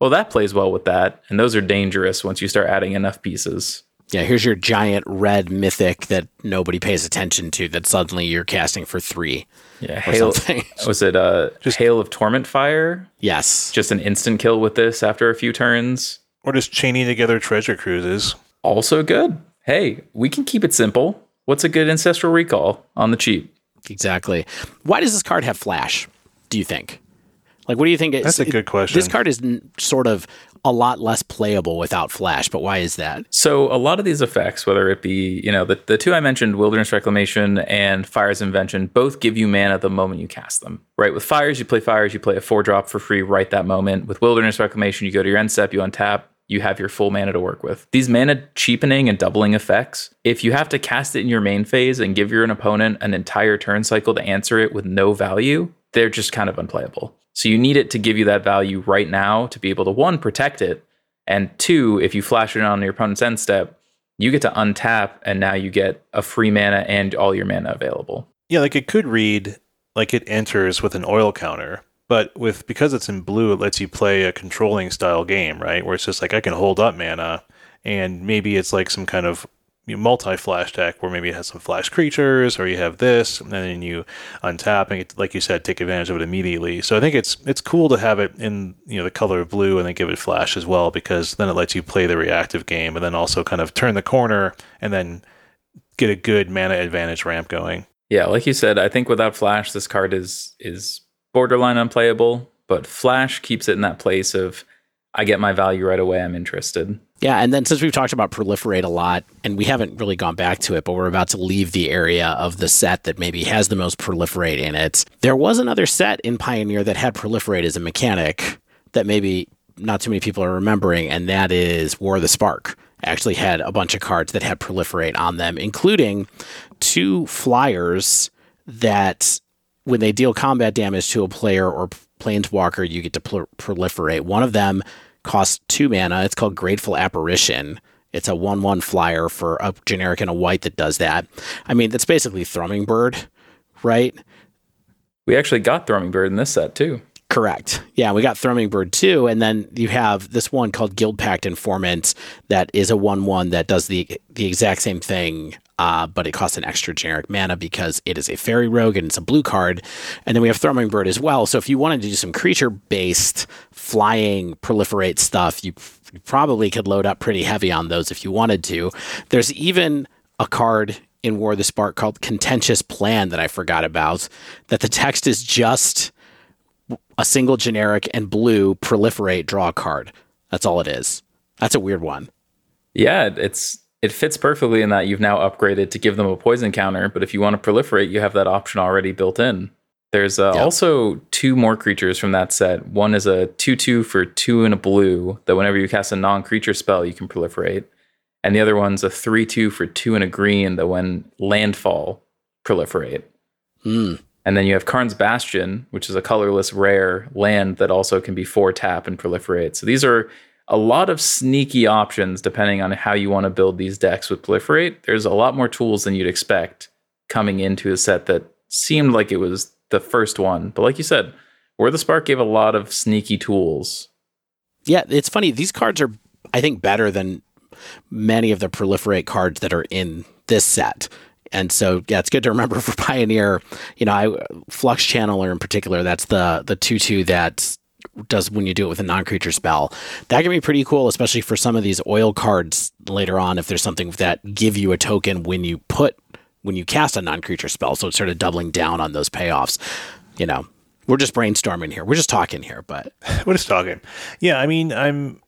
well, that plays well with that. And those are dangerous once you start adding enough pieces. Yeah, here's your giant red mythic that nobody pays attention to that suddenly you're casting for three Yeah, or Hail, something. was it uh, just Hail of Torment Fire? yes. Just an instant kill with this after a few turns. Or just chaining together treasure cruises. also good. Hey, we can keep it simple. What's a good ancestral recall on the cheap? Exactly. Why does this card have flash? Do you think? Like, what do you think? It's, That's a good question. This card is n- sort of a lot less playable without flash, but why is that? So a lot of these effects, whether it be, you know, the, the two I mentioned, Wilderness Reclamation and Fire's Invention, both give you mana the moment you cast them. Right? With Fires, you play Fires, you play a four drop for free right that moment. With Wilderness Reclamation, you go to your end step, you untap, you have your full mana to work with. These mana cheapening and doubling effects, if you have to cast it in your main phase and give your opponent an entire turn cycle to answer it with no value, they're just kind of unplayable. So you need it to give you that value right now to be able to one, protect it, and two, if you flash it on your opponent's end step, you get to untap and now you get a free mana and all your mana available. Yeah, like it could read like it enters with an oil counter, but with because it's in blue, it lets you play a controlling style game, right? Where it's just like I can hold up mana, and maybe it's like some kind of you know, multi-flash deck where maybe it has some flash creatures, or you have this, and then you untap and like you said, take advantage of it immediately. So I think it's it's cool to have it in you know the color of blue and then give it flash as well because then it lets you play the reactive game and then also kind of turn the corner and then get a good mana advantage ramp going. Yeah, like you said, I think without Flash, this card is is borderline unplayable, but Flash keeps it in that place of I get my value right away, I'm interested. Yeah, and then since we've talked about proliferate a lot, and we haven't really gone back to it, but we're about to leave the area of the set that maybe has the most proliferate in it. There was another set in Pioneer that had proliferate as a mechanic that maybe not too many people are remembering, and that is War of the Spark. Actually, had a bunch of cards that had proliferate on them, including two flyers that, when they deal combat damage to a player or planeswalker, you get to pl- proliferate. One of them costs two mana. It's called Grateful Apparition. It's a one-one flyer for a generic and a white that does that. I mean, that's basically Thrummingbird, right? We actually got Thrummingbird in this set too. Correct. Yeah, we got Thrummingbird too, and then you have this one called Guildpact Informant that is a one-one that does the the exact same thing, uh, but it costs an extra generic mana because it is a fairy rogue and it's a blue card. And then we have Thrummingbird as well. So if you wanted to do some creature-based flying proliferate stuff, you, you probably could load up pretty heavy on those if you wanted to. There's even a card in War of the Spark called Contentious Plan that I forgot about. That the text is just a single generic and blue proliferate draw card. That's all it is. That's a weird one. Yeah, it's it fits perfectly in that you've now upgraded to give them a poison counter, but if you want to proliferate, you have that option already built in. There's uh, Yep. also two more creatures from that set. One is a 2 2 for two and a blue, that whenever you cast a non creature spell, you can proliferate. And the other one's a 3 2 for two and a green, that when landfall, proliferate. Hmm. And then you have Karn's Bastion, which is a colorless rare land that also can be four tap and proliferate. So these are a lot of sneaky options depending on how you want to build these decks with proliferate. There's a lot more tools than you'd expect coming into a set that seemed like it was the first one. But like you said, Where the Spark gave a lot of sneaky tools. Yeah, it's funny. These cards are, I think, better than many of the proliferate cards that are in this set. And so, yeah, it's good to remember for Pioneer. You know, I Flux Channeler in particular. That's the the two two that does when you do it with a non-creature spell. That can be pretty cool, especially for some of these oil cards later on. If there's something that give you a token when you put when you cast a non-creature spell, so it's sort of doubling down on those payoffs. You know, we're just brainstorming here. We're just talking here, but we're just talking. Yeah, I mean, I'm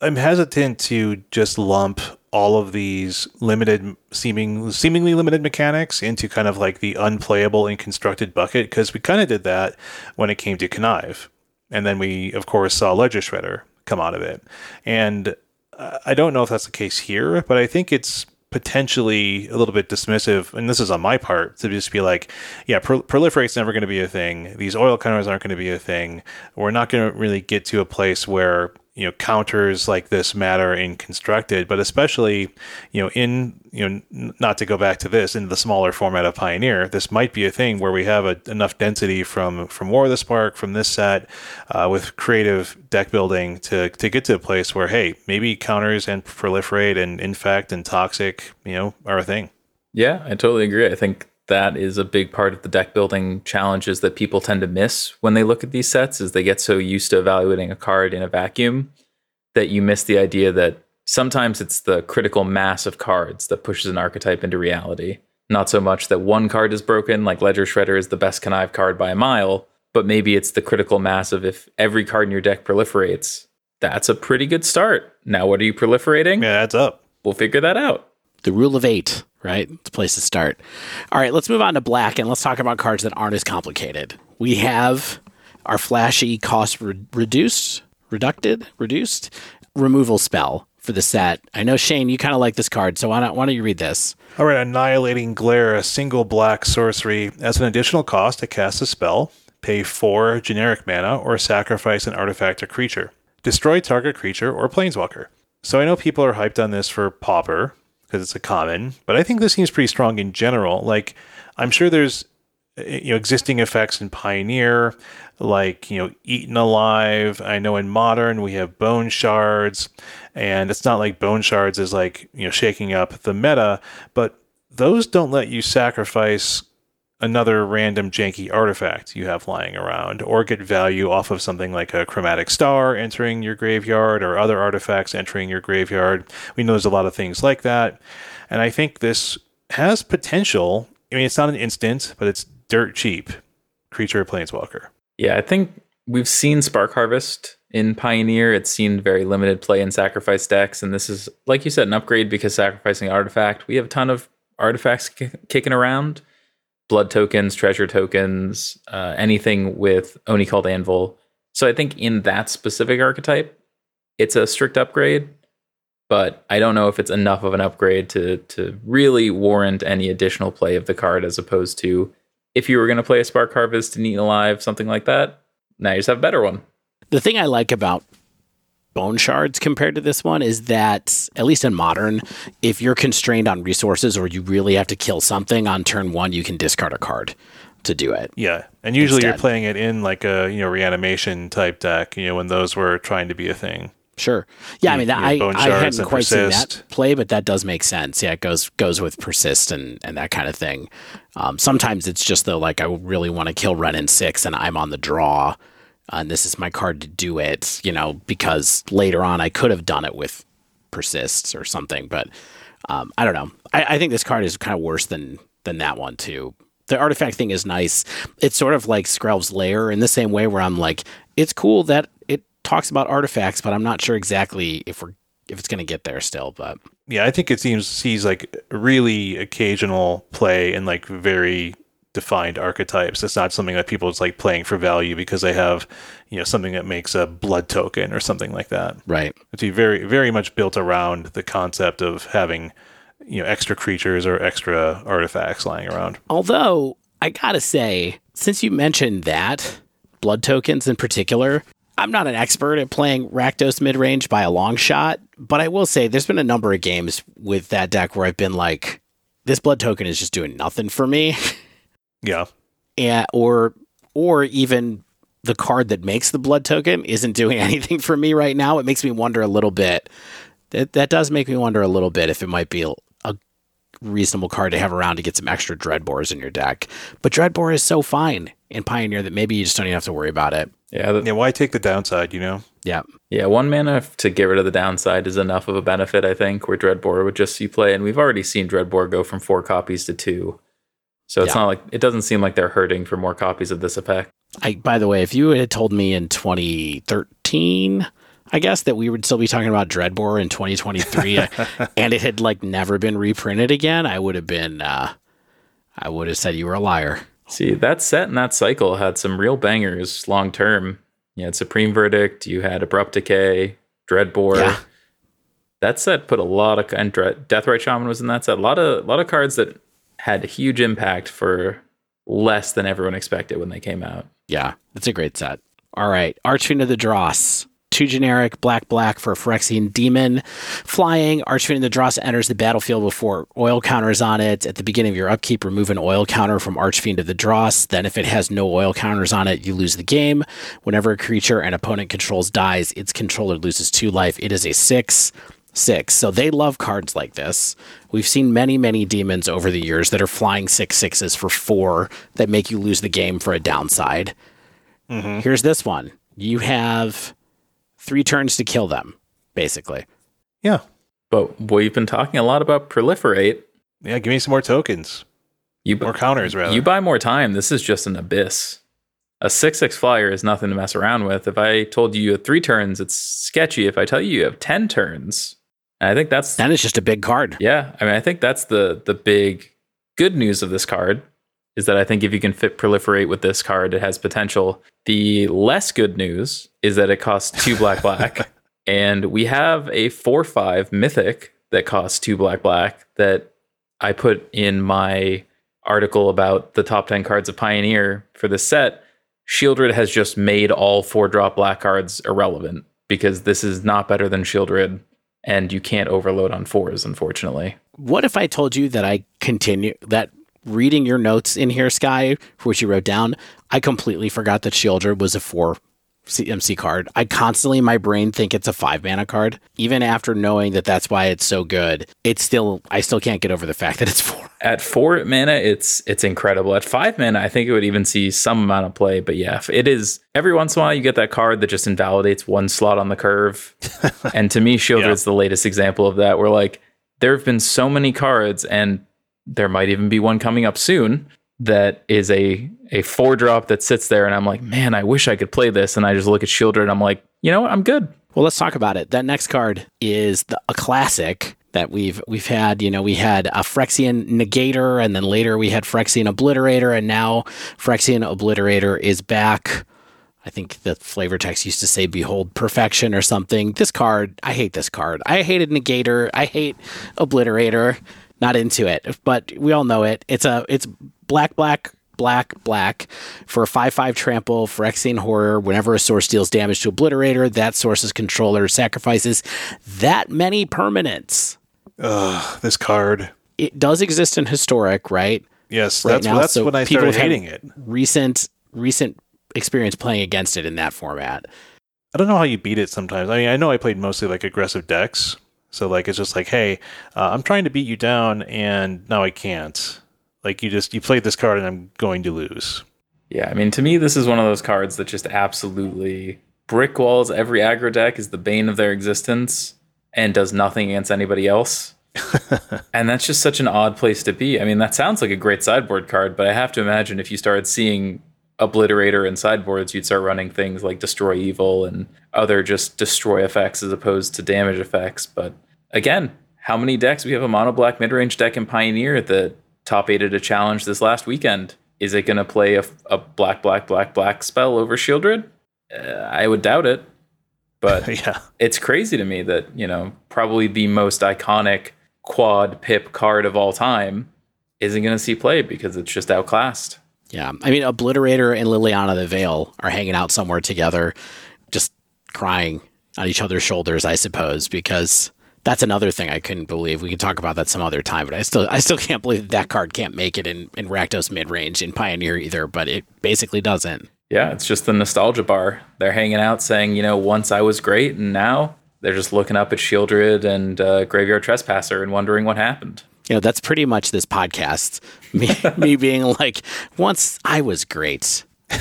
I'm hesitant to just lump all of these limited seeming seemingly limited mechanics into kind of like the unplayable and constructed bucket because we kind of did that when it came to connive and then we of course saw ledger shredder come out of it and uh, i don't know if that's the case here but i think it's potentially a little bit dismissive, and this is on my part, to just be like, yeah, pro- proliferate's never going to be a thing. These oil counters aren't going to be a thing. We're not going to really get to a place where you know counters like this matter in constructed but especially you know in you know not to go back to this in the smaller format of pioneer this might be a thing where we have a, enough density from from war of the spark from this set uh, with creative deck building to to get to a place where hey maybe counters and proliferate and infect and toxic you know are a thing. Yeah i totally agree. I think that is a big part of the deck building challenges that people tend to miss when they look at these sets is they get so used to evaluating a card in a vacuum that you miss the idea that sometimes it's the critical mass of cards that pushes an archetype into reality. Not so much that one card is broken like ledger shredder is the best connive card by a mile but maybe it's the critical mass of if every card in your deck proliferates that's a pretty good start. Now what are you proliferating? Yeah that's up. We'll figure that out the rule of eight right? It's a place to start. All right, let's move on to black and let's talk about cards that aren't as complicated. We have our flashy cost re- reduced, reducted, reduced removal spell for the set. I know Shane, you kind of like this card, so why don't why don't you read this? All right, annihilating glare, a single black sorcery as an additional cost to cast a spell. Pay four generic mana or sacrifice an artifact or creature. Destroy target creature or planeswalker. So I know people are hyped on this for Pauper, because it's a common. But I think this seems pretty strong in general. Like I'm sure there's eh, you know existing effects in Pioneer, like you know Eaten Alive. I know in Modern we have Bone Shards, and it's not like Bone Shards is like you know shaking up the meta, but those don't let you sacrifice another random janky artifact you have lying around, or get value off of something like a chromatic star entering your graveyard or other artifacts entering your graveyard. We know there's a lot of things like that. And I think this has potential. I mean, it's not an instant, but it's dirt cheap. Creature Planeswalker. Yeah, I think we've seen Spark Harvest in Pioneer. It's seen very limited play in sacrifice decks. And this is, like you said, an upgrade because sacrificing artifact. We have a ton of artifacts k- kicking around blood tokens, treasure tokens, uh, anything with Oni-Cult Anvil. So I think in that specific archetype, it's a strict upgrade, but I don't know if it's enough of an upgrade to to really warrant any additional play of the card as opposed to if you were going to play a Spark Harvest and Eat Alive, something like that. Now you just have a better one. The thing I like about bone shards compared to this one is that at least in modern if you're constrained on resources or you really have to kill something on turn one you can discard a card to do it yeah and usually instead. you're playing it in like a you know reanimation type deck you know when those were trying to be a thing Sure. Yeah, I mean, I, I hadn't quite persist. seen that play, but that does make sense. Yeah, it goes goes with persist and, and that kind of thing. Um, sometimes it's just the like I really want to kill Wrenn and six, and I'm on the draw, and this is my card to do it, you know, because later on I could have done it with persists or something, but um, I don't know. I, I, think this card is kind of worse than than that one too. The artifact thing is nice. It's sort of like Skrelv's Lair in the same way where I'm like, it's cool that it talks about artifacts, but I'm not sure exactly if we're if it's going to get there still. But yeah, I think it seems sees like really occasional play and like very defined archetypes. It's not something that people is like playing for value because they have, you know, something that makes a blood token or something like that. Right. It's very very much built around the concept of having, you know, extra creatures or extra artifacts lying around. Although I gotta say, since you mentioned that blood tokens in particular. I'm not an expert at playing Rakdos mid range by a long shot, but I will say there's been a number of games with that deck where I've been like, this blood token is just doing nothing for me. Yeah. And, or or even the card that makes the blood token isn't doing anything for me right now. It makes me wonder a little bit. That that does make me wonder a little bit if it might be a, a reasonable card to have around to get some extra Dreadbores in your deck. But Dreadbore is so fine in Pioneer that maybe you just don't even have to worry about it. Yeah, the, Yeah, why take the downside, you know? Yeah. yeah. One mana to get rid of the downside is enough of a benefit, I think. Where Dreadbore would just see play, and we've already seen Dreadbore go from four copies to two. So it's Yeah. not like it doesn't seem like they're hurting for more copies of this effect. I by the way, if you had told me in 2013, I guess that we would still be talking about Dreadbore in 2023 uh, and it had like never been reprinted again, I would have been uh I would have said you were a liar. See, that set and that cycle had some real bangers long term. You had Supreme Verdict, you had Abrupt Decay, Dreadbore. Yeah. That set put a lot of and Deathrite Shaman was in that set. A lot of a lot of cards that had a huge impact for less than everyone expected when they came out. Yeah, that's a great set. All right, Archfiend of the Dross. Two generic black black for Phyrexian demon. Flying, Archfiend of the Dross enters the battlefield before oil counters on it. At the beginning of your upkeep, remove an oil counter from Archfiend of the Dross. Then, if it has no oil counters on it, you lose the game. Whenever a creature an opponent controls dies, its controller loses two life. It is a six. Six. So they love cards like this. We've seen many, many demons over the years that are flying six sixes for four that make you lose the game for a downside. Mm-hmm. Here's this one. You have three turns to kill them, basically. Yeah. But we've been talking a lot about proliferate. Yeah, give me some more tokens. You More counters, rather. You buy more time. This is just an abyss. A six six flyer is nothing to mess around with. If I told you you had three turns, it's sketchy. If I tell you you have ten turns, and I think that's Then it's just a big card. yeah. I mean, I think that's the the big good news of this card is that I think if you can fit proliferate with this card, it has potential. The less good news is that it costs two black black, and we have a four five mythic that costs two black black that I put in my article about the top ten cards of Pioneer for this set. Sheoldred has just made all four drop black cards irrelevant because this is not better than Sheoldred, and you can't overload on fours, unfortunately. What if I told you that I continue that reading your notes in here, Sky, for which you wrote down, I completely forgot that Sheoldred was a four CMC card. I constantly in my brain think it's a five mana card, even after knowing that that's why it's so good. It's still I still can't get over the fact that it's four. At four mana, it's it's incredible. At five mana, I think it would even see some amount of play. But yeah, it is every once in a while you get that card that just invalidates one slot on the curve. and to me, Sheoldred's the latest example of that. Where like there have been so many cards, and there might even be one coming up soon that is a a four drop that sits there, and I'm like, man, I wish I could play this. And I just look at Sheoldred, and I'm like, you know what, I'm good. Well, let's talk about it. That next card is the, a classic that we've we've had. You know, we had a Phyrexian Negator, and then later we had Phyrexian Obliterator, and now Phyrexian Obliterator is back. I think the flavor text used to say "Behold Perfection" or something. This card, I hate this card. I hated Negator. I hate Obliterator. Not into it, but we all know it. It's a it's black, black, black, black for a 5 5 trample, Phyrexian Horror. Whenever a source deals damage to Obliterator, that source's controller sacrifices that many permanents. Ugh, this card. It does exist in Historic, right? Yes, Right that's now, that's so when I people started hating it. Recent, recent experience playing against it in that format. I don't know how you beat it sometimes. I mean, I know I played mostly like aggressive decks. So like it's just like, hey, uh, I'm trying to beat you down and now I can't. Like you just you played this card and I'm going to lose. Yeah, I mean, to me, this is one of those cards that just absolutely brick walls every aggro deck is the bane of their existence and does nothing against anybody else. and that's just such an odd place to be. I mean, that sounds like a great sideboard card, but I have to imagine if you started seeing Obliterator in sideboards, you'd start running things like Destroy Evil and other just destroy effects as opposed to damage effects. But again, how many decks? We have a mono black mid range deck in Pioneer that top aided a challenge this last weekend. Is it going to play a, a black, black, black, black spell over Sheoldred? Uh, I would doubt it. But yeah. it's crazy to me that, you know, probably the most iconic quad pip card of all time isn't going to see play because it's just outclassed. Yeah. I mean, Obliterator and Liliana the Veil are hanging out somewhere together, just crying on each other's shoulders, I suppose, because that's another thing I couldn't believe. We can talk about that some other time, but I still I still can't believe that, that card can't make it in, in Rakdos mid range in Pioneer either, but it basically doesn't. Yeah, it's just the nostalgia bar. They're hanging out saying, you know, once I was great, and now they're just looking up at Sheoldred and uh, Graveyard Trespasser and wondering what happened. You know, that's pretty much this podcast. Me, me being like, once I was great.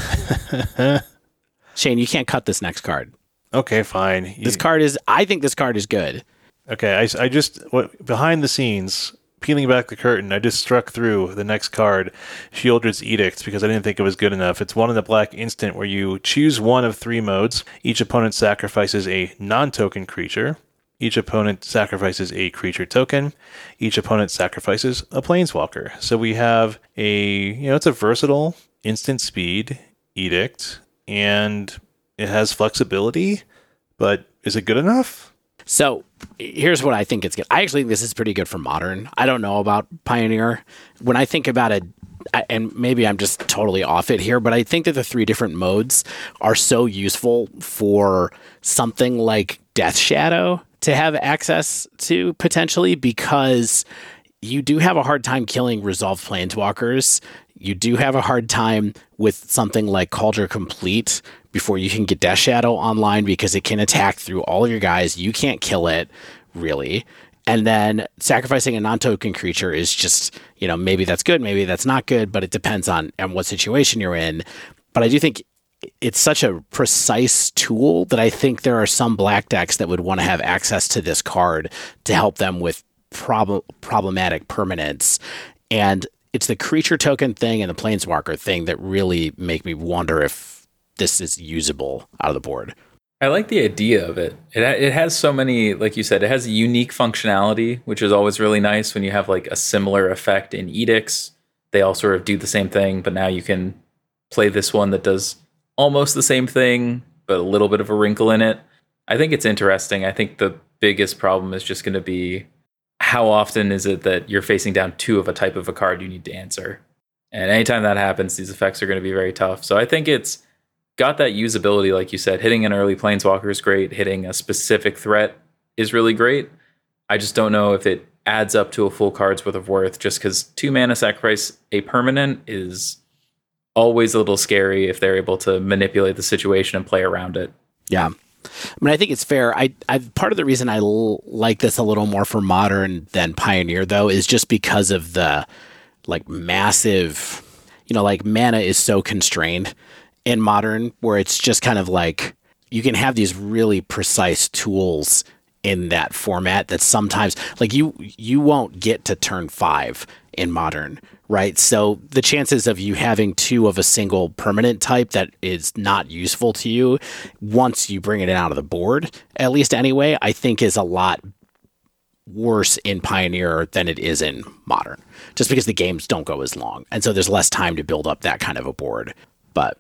Shane, you can't cut this next card. Okay, fine. You- This card is, I think this card is good. Okay, I, I just what behind the scenes, peeling back the curtain, I just struck through the next card, Sheoldred's Edict, because I didn't think it was good enough. It's one in the black instant where you choose one of three modes. Each opponent sacrifices a non-token creature. Each opponent sacrifices a creature token. Each opponent sacrifices a planeswalker. So we have a you know it's a versatile instant speed edict, and it has flexibility. But is it good enough? So here's what I think it's good. I actually think this is pretty good for modern. I don't know about Pioneer. When I think about it, and maybe I'm just totally off it here, but I think that the three different modes are so useful for something like Death Shadow to have access to potentially because you do have a hard time killing resolved planeswalkers. You do have a hard time with something like Kaldra Compleat before you can get Death Shadow online because it can attack through all of your guys. You can't kill it, really. And then sacrificing a non-token creature is just, you know, maybe that's good, maybe that's not good, but it depends on on what situation you're in. But I do think it's such a precise tool that I think there are some black decks that would want to have access to this card to help them with prob- problematic permanents. And it's the creature token thing and the planeswalker thing that really make me wonder if this is usable out of the board. I like the idea of it. It it has so many, like you said, it has unique functionality, which is always really nice when you have like a similar effect in edicts. They all sort of do the same thing, but now you can play this one that does almost the same thing, but a little bit of a wrinkle in it. I think it's interesting. I think the biggest problem is just going to be how often is it that you're facing down two of a type of a card you need to answer? And anytime that happens, these effects are going to be very tough. So I think it's got that usability, like you said. Hitting an early planeswalker is great. Hitting a specific threat is really great. I just don't know if it adds up to a full card's worth of worth just because two mana sacrifice a permanent is always a little scary if they're able to manipulate the situation and play around it. Yeah. I mean, I think it's fair. I, I part of the reason I l- like this a little more for modern than Pioneer, though, is just because of the like massive, you know, like mana is so constrained in modern, where it's just kind of like you can have these really precise tools in that format that sometimes like you you won't get to turn five in modern right? So the chances of you having two of a single permanent type that is not useful to you once you bring it out of the board at least anyway i think is a lot worse in pioneer than it is in modern just because the games don't go as long. And so there's less time to build up that kind of a board. But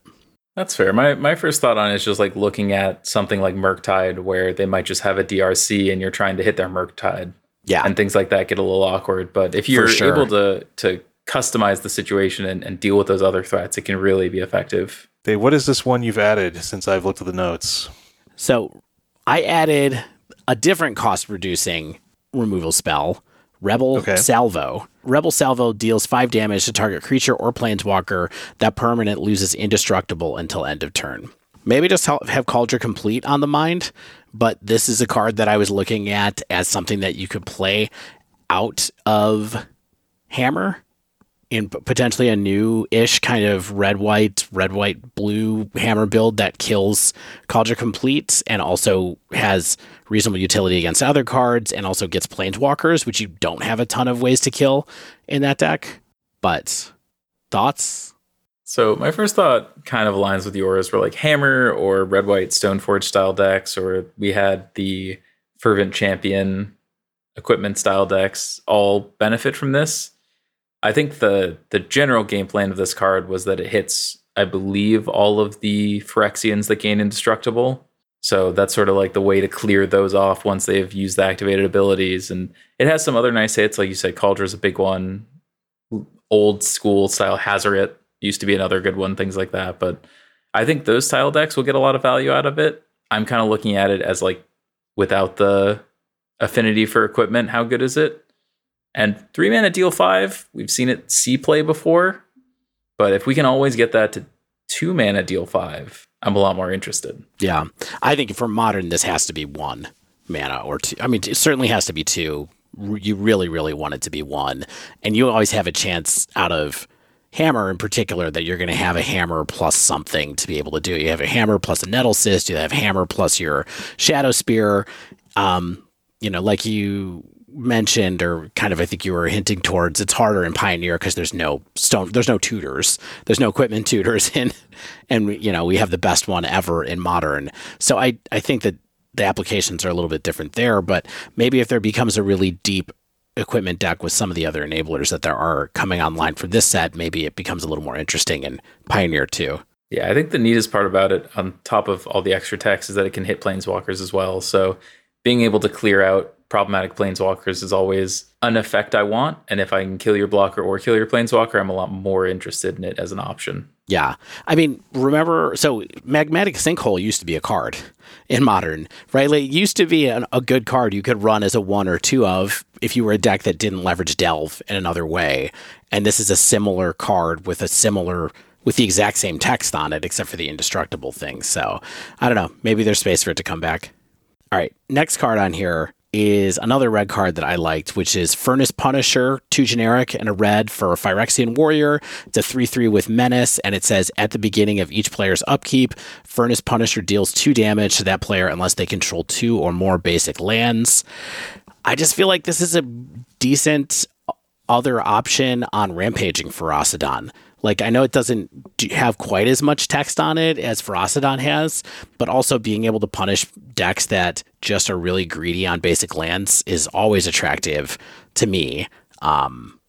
That's fair. My my first thought on it is just like looking at something like Murktide, where they might just have a DRC and you're trying to hit their Murktide. yeah and things like that get a little awkward. But if you're sure. able to to customize the situation and, and deal with those other threats, it can really be effective. Dave, what is this one you've added since I've looked at the notes? So I added a different cost reducing removal spell, Rebel Okay. Salvo. Rebel Salvo deals five damage to target creature or planeswalker. That permanent loses indestructible until end of turn. Maybe just have Kaldra Compleat on the mind, but this is a card that I was looking at as something that you could play out of Hammer in potentially a new-ish kind of red white red white blue hammer build that kills Kaldra Compleat and also has reasonable utility against other cards and also gets planeswalkers which you don't have a ton of ways to kill in that deck but thoughts So my first thought kind of aligns with yours. We're like Hammer or Red White Stoneforge style decks, or we had the Fervent Champion equipment style decks all benefit from this. I think the the general game plan of this card was that it hits, I believe, all of the Phyrexians that gain indestructible. So that's sort of like the way to clear those off once they've used the activated abilities. And it has some other nice hits, like you said, Kaldra's a big one. Old school style Hazaret used to be another good one, things like that. But I think those style decks will get a lot of value out of it. I'm kind of looking at it as like without the affinity for equipment, how good is it? And three mana deal five, we've seen it see play before. But if we can always get that to two mana deal five, I'm a lot more interested. Yeah. I think for modern, this has to be one mana or two. I mean, it certainly has to be two. You really, really want it to be one. And you always have a chance out of hammer in particular that you're going to have a hammer plus something to be able to do. You have a hammer plus a Nettlecyst. You have hammer plus your Shadowspear. Um, you know, like you mentioned or kind of I think you were hinting towards it's harder in Pioneer because there's no stone there's no tutors. There's no equipment tutors and and you know, we have the best one ever in modern. So I I think that the applications are a little bit different there, but maybe if there becomes a really deep equipment deck with some of the other enablers that there are coming online for this set, maybe it becomes a little more interesting in Pioneer too. Yeah, I think the neatest part about it, on top of all the extra text, is that it can hit planeswalkers as well. So being able to clear out problematic planeswalkers is always an effect I want. And if I can kill your blocker or kill your planeswalker, I'm a lot more interested in it as an option. Yeah. I mean, remember, so Magmatic Sinkhole used to be a card in modern, right? Like, it used to be an, a good card you could run as a one or two of if you were a deck that didn't leverage Delve in another way. And this is a similar card with a similar with the exact same text on it, except for the indestructible thing. So I don't know. Maybe there's space for it to come back. All right. Next card on here is another red card that I liked, which is Furnace Punisher, two generic and a red for a Phyrexian Warrior. It's a 3 3 with Menace, and it says at the beginning of each player's upkeep, Furnace Punisher deals two damage to that player unless they control two or more basic lands. I just feel like this is a decent other option on Rampaging for Ferocidon. Like I know it doesn't have quite as much text on it as Ferocidon has, but also being able to punish decks that just are really greedy on basic lands is always attractive to me. Um,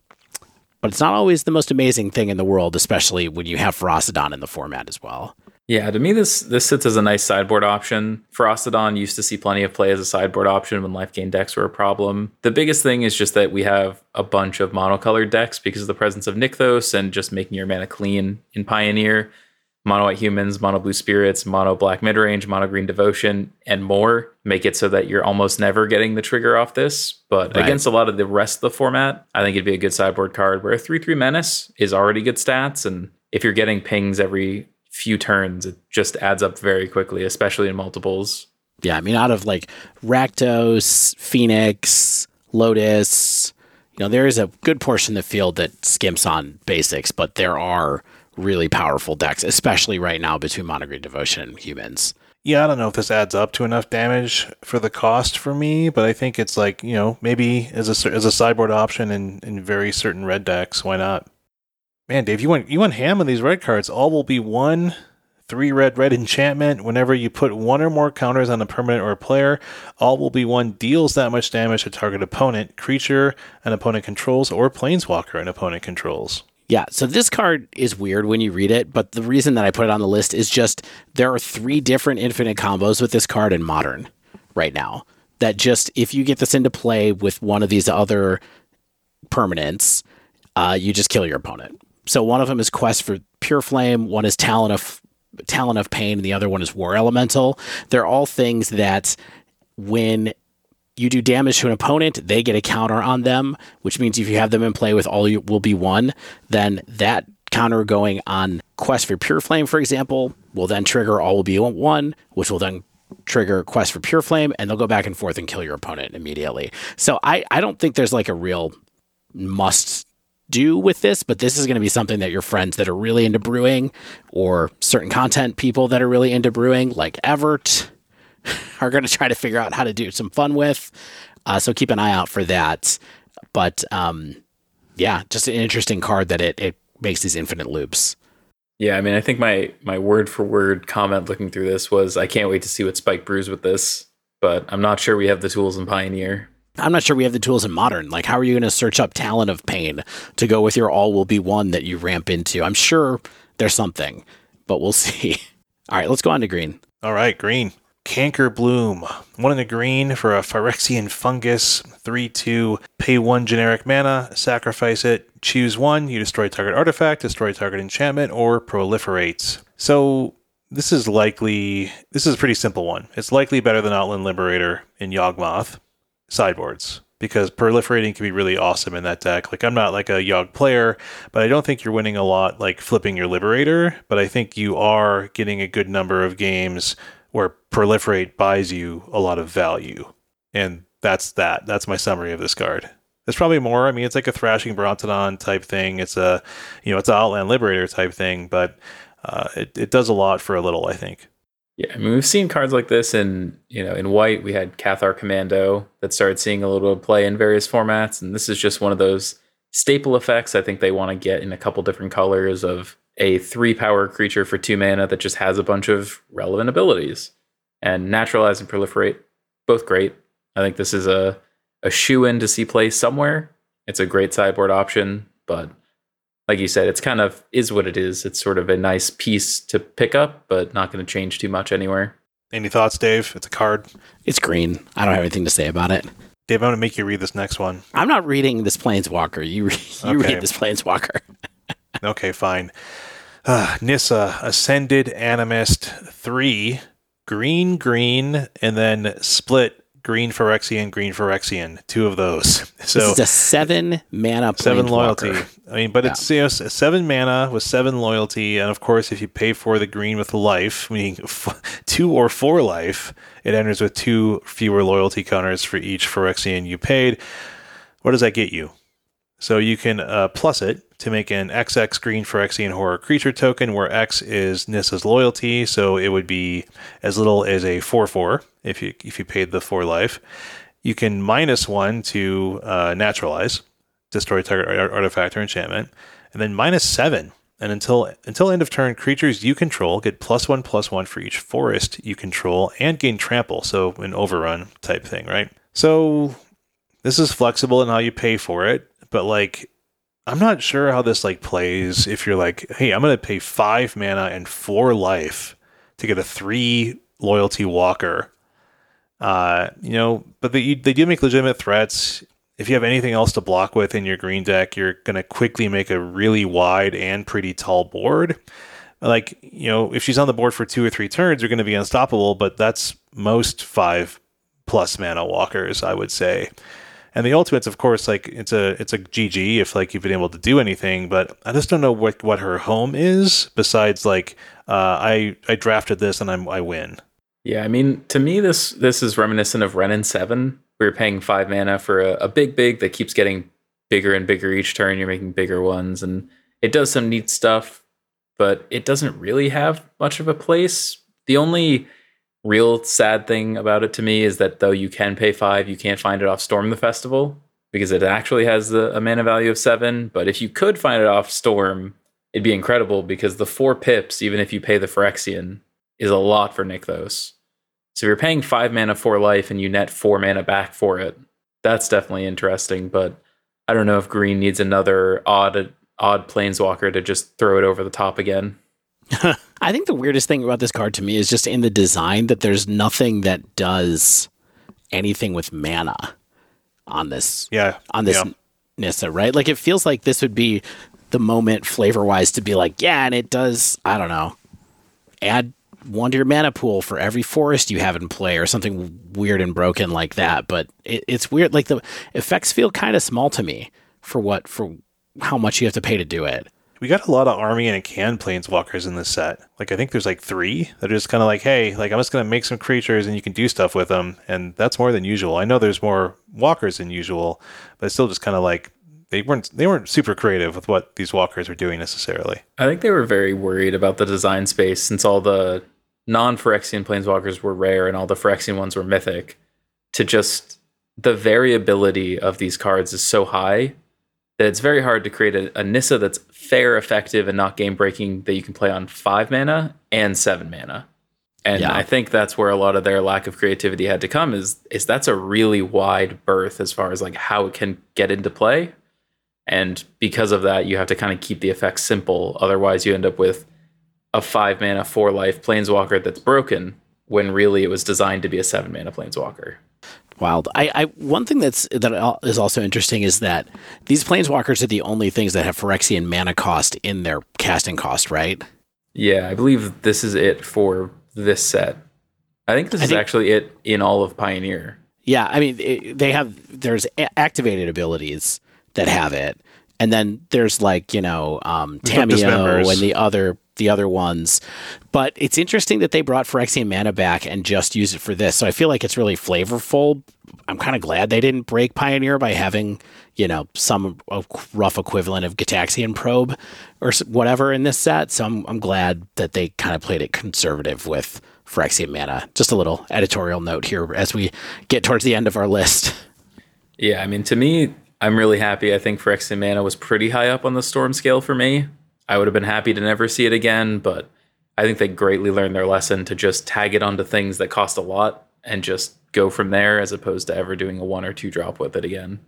but it's not always the most amazing thing in the world, especially when you have Ferocidon in the format as well. Yeah, to me this this sits as a nice sideboard option. Ferocidon used to see plenty of play as a sideboard option when life gain decks were a problem. The biggest thing is just that we have a bunch of monocolored decks because of the presence of Nykthos and just making your mana clean in Pioneer. Mono white humans, mono blue spirits, mono black midrange, mono green devotion, and more make it so that you're almost never getting the trigger off this. But right. against a lot of the rest of the format, I think it'd be a good sideboard card where a 3 3 menace is already good stats. And if you're getting pings every few turns, it just adds up very quickly, especially in multiples. Yeah, I mean, out of like Rakdos, Phoenix, Lotus, you know, there is a good portion of the field that skimps on basics, but there are really powerful decks, especially right now between Monogreen Devotion and humans. Yeah, I don't know if this adds up to enough damage for the cost for me, but I think it's like, you know, maybe as a as a sideboard option in, in very certain red decks, why not? Man, Dave, you want you want ham on these red cards. All will be one three red red enchantment. Whenever you put one or more counters on a permanent or a player, all will be one deals that much damage to target opponent, creature an opponent controls, or planeswalker an opponent controls. Yeah, so this card is weird when you read it, but the reason that I put it on the list is just there are three different infinite combos with this card in modern right now. That just if you get this into play with one of these other permanents, uh, you just kill your opponent so one of them is Quest for Pure Flame, one is Talent of Talon of Pain, and the other one is War Elemental. They're all things that when you do damage to an opponent, they get a counter on them, which means if you have them in play with all you will be one, then that counter going on Quest for Pure Flame, for example, will then trigger all will be one, which will then trigger Quest for Pure Flame, and they'll go back and forth and kill your opponent immediately. So I, I don't think there's like a real must do with this, but this is going to be something that your friends that are really into brewing or certain content people that are really into brewing, like Evert, are going to try to figure out how to do some fun with. Uh, so keep an eye out for that. But um, yeah, just an interesting card that it, it makes these infinite loops. Yeah, I mean, I think my my word for word comment looking through this was, I can't wait to see what Spike brews with this, but I'm not sure we have the tools in Pioneer. I'm not sure we have the tools in modern. Like, how are you going to search up Talon of Pain to go with your all will be one that you ramp into? I'm sure there's something, but we'll see. All right, let's go on to green. All right, green. Cankerbloom. One in the green for a Phyrexian fungus. 3 2. Pay one generic mana, sacrifice it. Choose one. You destroy target artifact, destroy target enchantment, or proliferates. So this is likely, this is a pretty simple one. It's likely better than Outland Liberator in Yawgmoth sideboards because proliferating can be really awesome in that deck. Like I'm not like a Yogg player, but I don't think you're winning a lot like flipping your Liberator, but I think you are getting a good number of games where proliferate buys you a lot of value. And that's that. That's my summary of this card. There's probably more. I mean, it's like a thrashing Brontodon type thing. It's a, you know, it's an Outland Liberator type thing, but uh, it, it does a lot for a little, I think. Yeah, I mean we've seen cards like this in you know in white we had Cathar Commando that started seeing a little play in various formats, and this is just one of those staple effects I think they want to get in a couple different colors of a three power creature for two mana that just has a bunch of relevant abilities. And naturalize and proliferate, both great. I think this is a a shoe in to see play somewhere. It's a great sideboard option, but like you said, it's kind of is what it is. It's sort of a nice piece to pick up, but not going to change too much anywhere. Any thoughts, Dave? It's a card. It's green. I don't have anything to say about it. Dave, I'm going to make you read this next one. I'm not reading this Planeswalker. You, re- you Okay. read this Planeswalker. Okay, fine. Uh, Nissa, Ascended Animist 3, green, green, and then split green Phyrexian, green Phyrexian. Two of those. So this is a seven mana seven loyalty. I mean, but it's you know, seven mana with seven loyalty, and of course, if you pay for the green with life, meaning f- two or four life, it enters with two fewer loyalty counters for each Phyrexian you paid. What does that get you? So you can uh, plus it to make an XX green for Phyrexian horror creature token, where X is Nissa's loyalty, so it would be as little as a four four if you if you paid the four life. You can minus one to uh, naturalize, destroy target ar- artifact or enchantment, and then minus seven. And until until end of turn, creatures you control get plus one plus one for each forest you control, and gain trample. So an overrun type thing, right? So this is flexible in how you pay for it, but like I'm not sure how this like plays if you're like, hey, I'm gonna pay five mana and four life to get a three loyalty walker. Uh, you know, but they they do make legitimate threats. If you have anything else to block with in your green deck, you're gonna quickly make a really wide and pretty tall board. Like, you know, if she's on the board for two or three turns, you're gonna be unstoppable, but that's most five plus mana walkers, I would say. And the ultimates, of course, like it's a it's a GG if like you've been able to do anything, but I just don't know what what her home is besides like uh, I I drafted this and I'm I win. Yeah, I mean, to me, this this is reminiscent of Wrenn and Seven. We are paying five mana for a, a big big that keeps getting bigger and bigger each turn. You're making bigger ones, and it does some neat stuff, but it doesn't really have much of a place. The only real sad thing about it to me is that though you can pay five, you can't find it off Storm the Festival because it actually has a mana value of seven. But if you could find it off Storm, it'd be incredible because the four pips, even if you pay the Phyrexian, is a lot for Nykthos. So if you're paying five mana for life and you net four mana back for it, that's definitely interesting. But I don't know if green needs another odd odd planeswalker to just throw it over the top again. I think the weirdest thing about this card to me is just in the design that there's nothing that does anything with mana on this Yeah, on this yeah. Nissa, right? Like it feels like this would be the moment flavor wise to be like, yeah, and it does, I don't know, add one to your mana pool for every forest you have in play or something weird and broken like that. But it, it's weird. Like the effects feel kind of small to me for what, for how much you have to pay to do it. We got a lot of army and can planeswalkers in this set. Like I think there's like three that are just kind of like, hey, like I'm just gonna make some creatures and you can do stuff with them, and that's more than usual. I know there's more walkers than usual, but it's still just kind of like they weren't they weren't super creative with what these walkers were doing necessarily. I think they were very worried about the design space since all the non Phyrexian planeswalkers were rare and all the Phyrexian ones were mythic. To just the variability of these cards is so high that it's very hard to create a, a Nissa that's fair, effective, and not game breaking that you can play on five mana and seven mana. And Yeah. I think that's where a lot of their lack of creativity had to come is is that's a really wide berth as far as like how it can get into play. And because of that, you have to kind of keep the effects simple. Otherwise, you end up with a five mana, four life planeswalker that's broken when really it was designed to be a seven mana planeswalker. Wild. I, I one thing that's that is also interesting is that these planeswalkers are the only things that have Phyrexian mana cost in their casting cost, right? Yeah, I believe this is it for this set. I think this I is think- actually it in all of Pioneer. Yeah, I mean it, they have there's a- activated abilities that have it, and then there's like you know um, Tamiyo and the other the other ones. But it's interesting that they brought Phyrexian mana back and just used it for this. So I feel like it's really flavorful. I'm kind of glad they didn't break Pioneer by having you know some rough equivalent of Gitaxian Probe or whatever in this set. So I'm I'm glad that they kind of played it conservative with Phyrexian mana. Just a little editorial note here as we get towards the end of our list. Yeah, I mean, to me, I'm really happy. I think Phyrexian Mana was pretty high up on the storm scale for me. I would have been happy to never see it again, but I think they greatly learned their lesson to just tag it onto things that cost a lot and just go from there as opposed to ever doing a one or two drop with it again.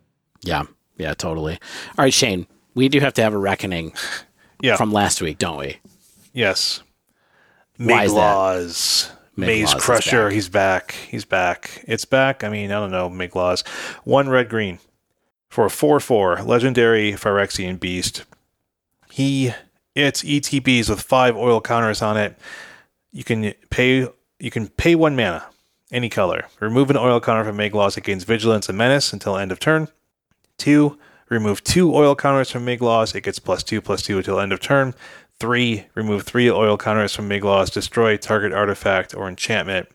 Yeah, yeah, totally. All right, Shane, we do have to have a reckoning Yeah. from last week, don't we? yes. Why laws. that? Maze Migloz Crusher. back. He's back. He's back. It's back. I mean, I don't know. Migloz. One red green for a 4 4 legendary Phyrexian beast. He it's ETBs with five oil counters on it. You can pay you can pay one mana, any color. Remove an oil counter from Migloz. It gains vigilance and menace until end of turn. Two, remove two oil counters from Migloz. It gets plus two, plus two until end of turn. Three, remove three oil counters from Migloz. Destroy target artifact or enchantment.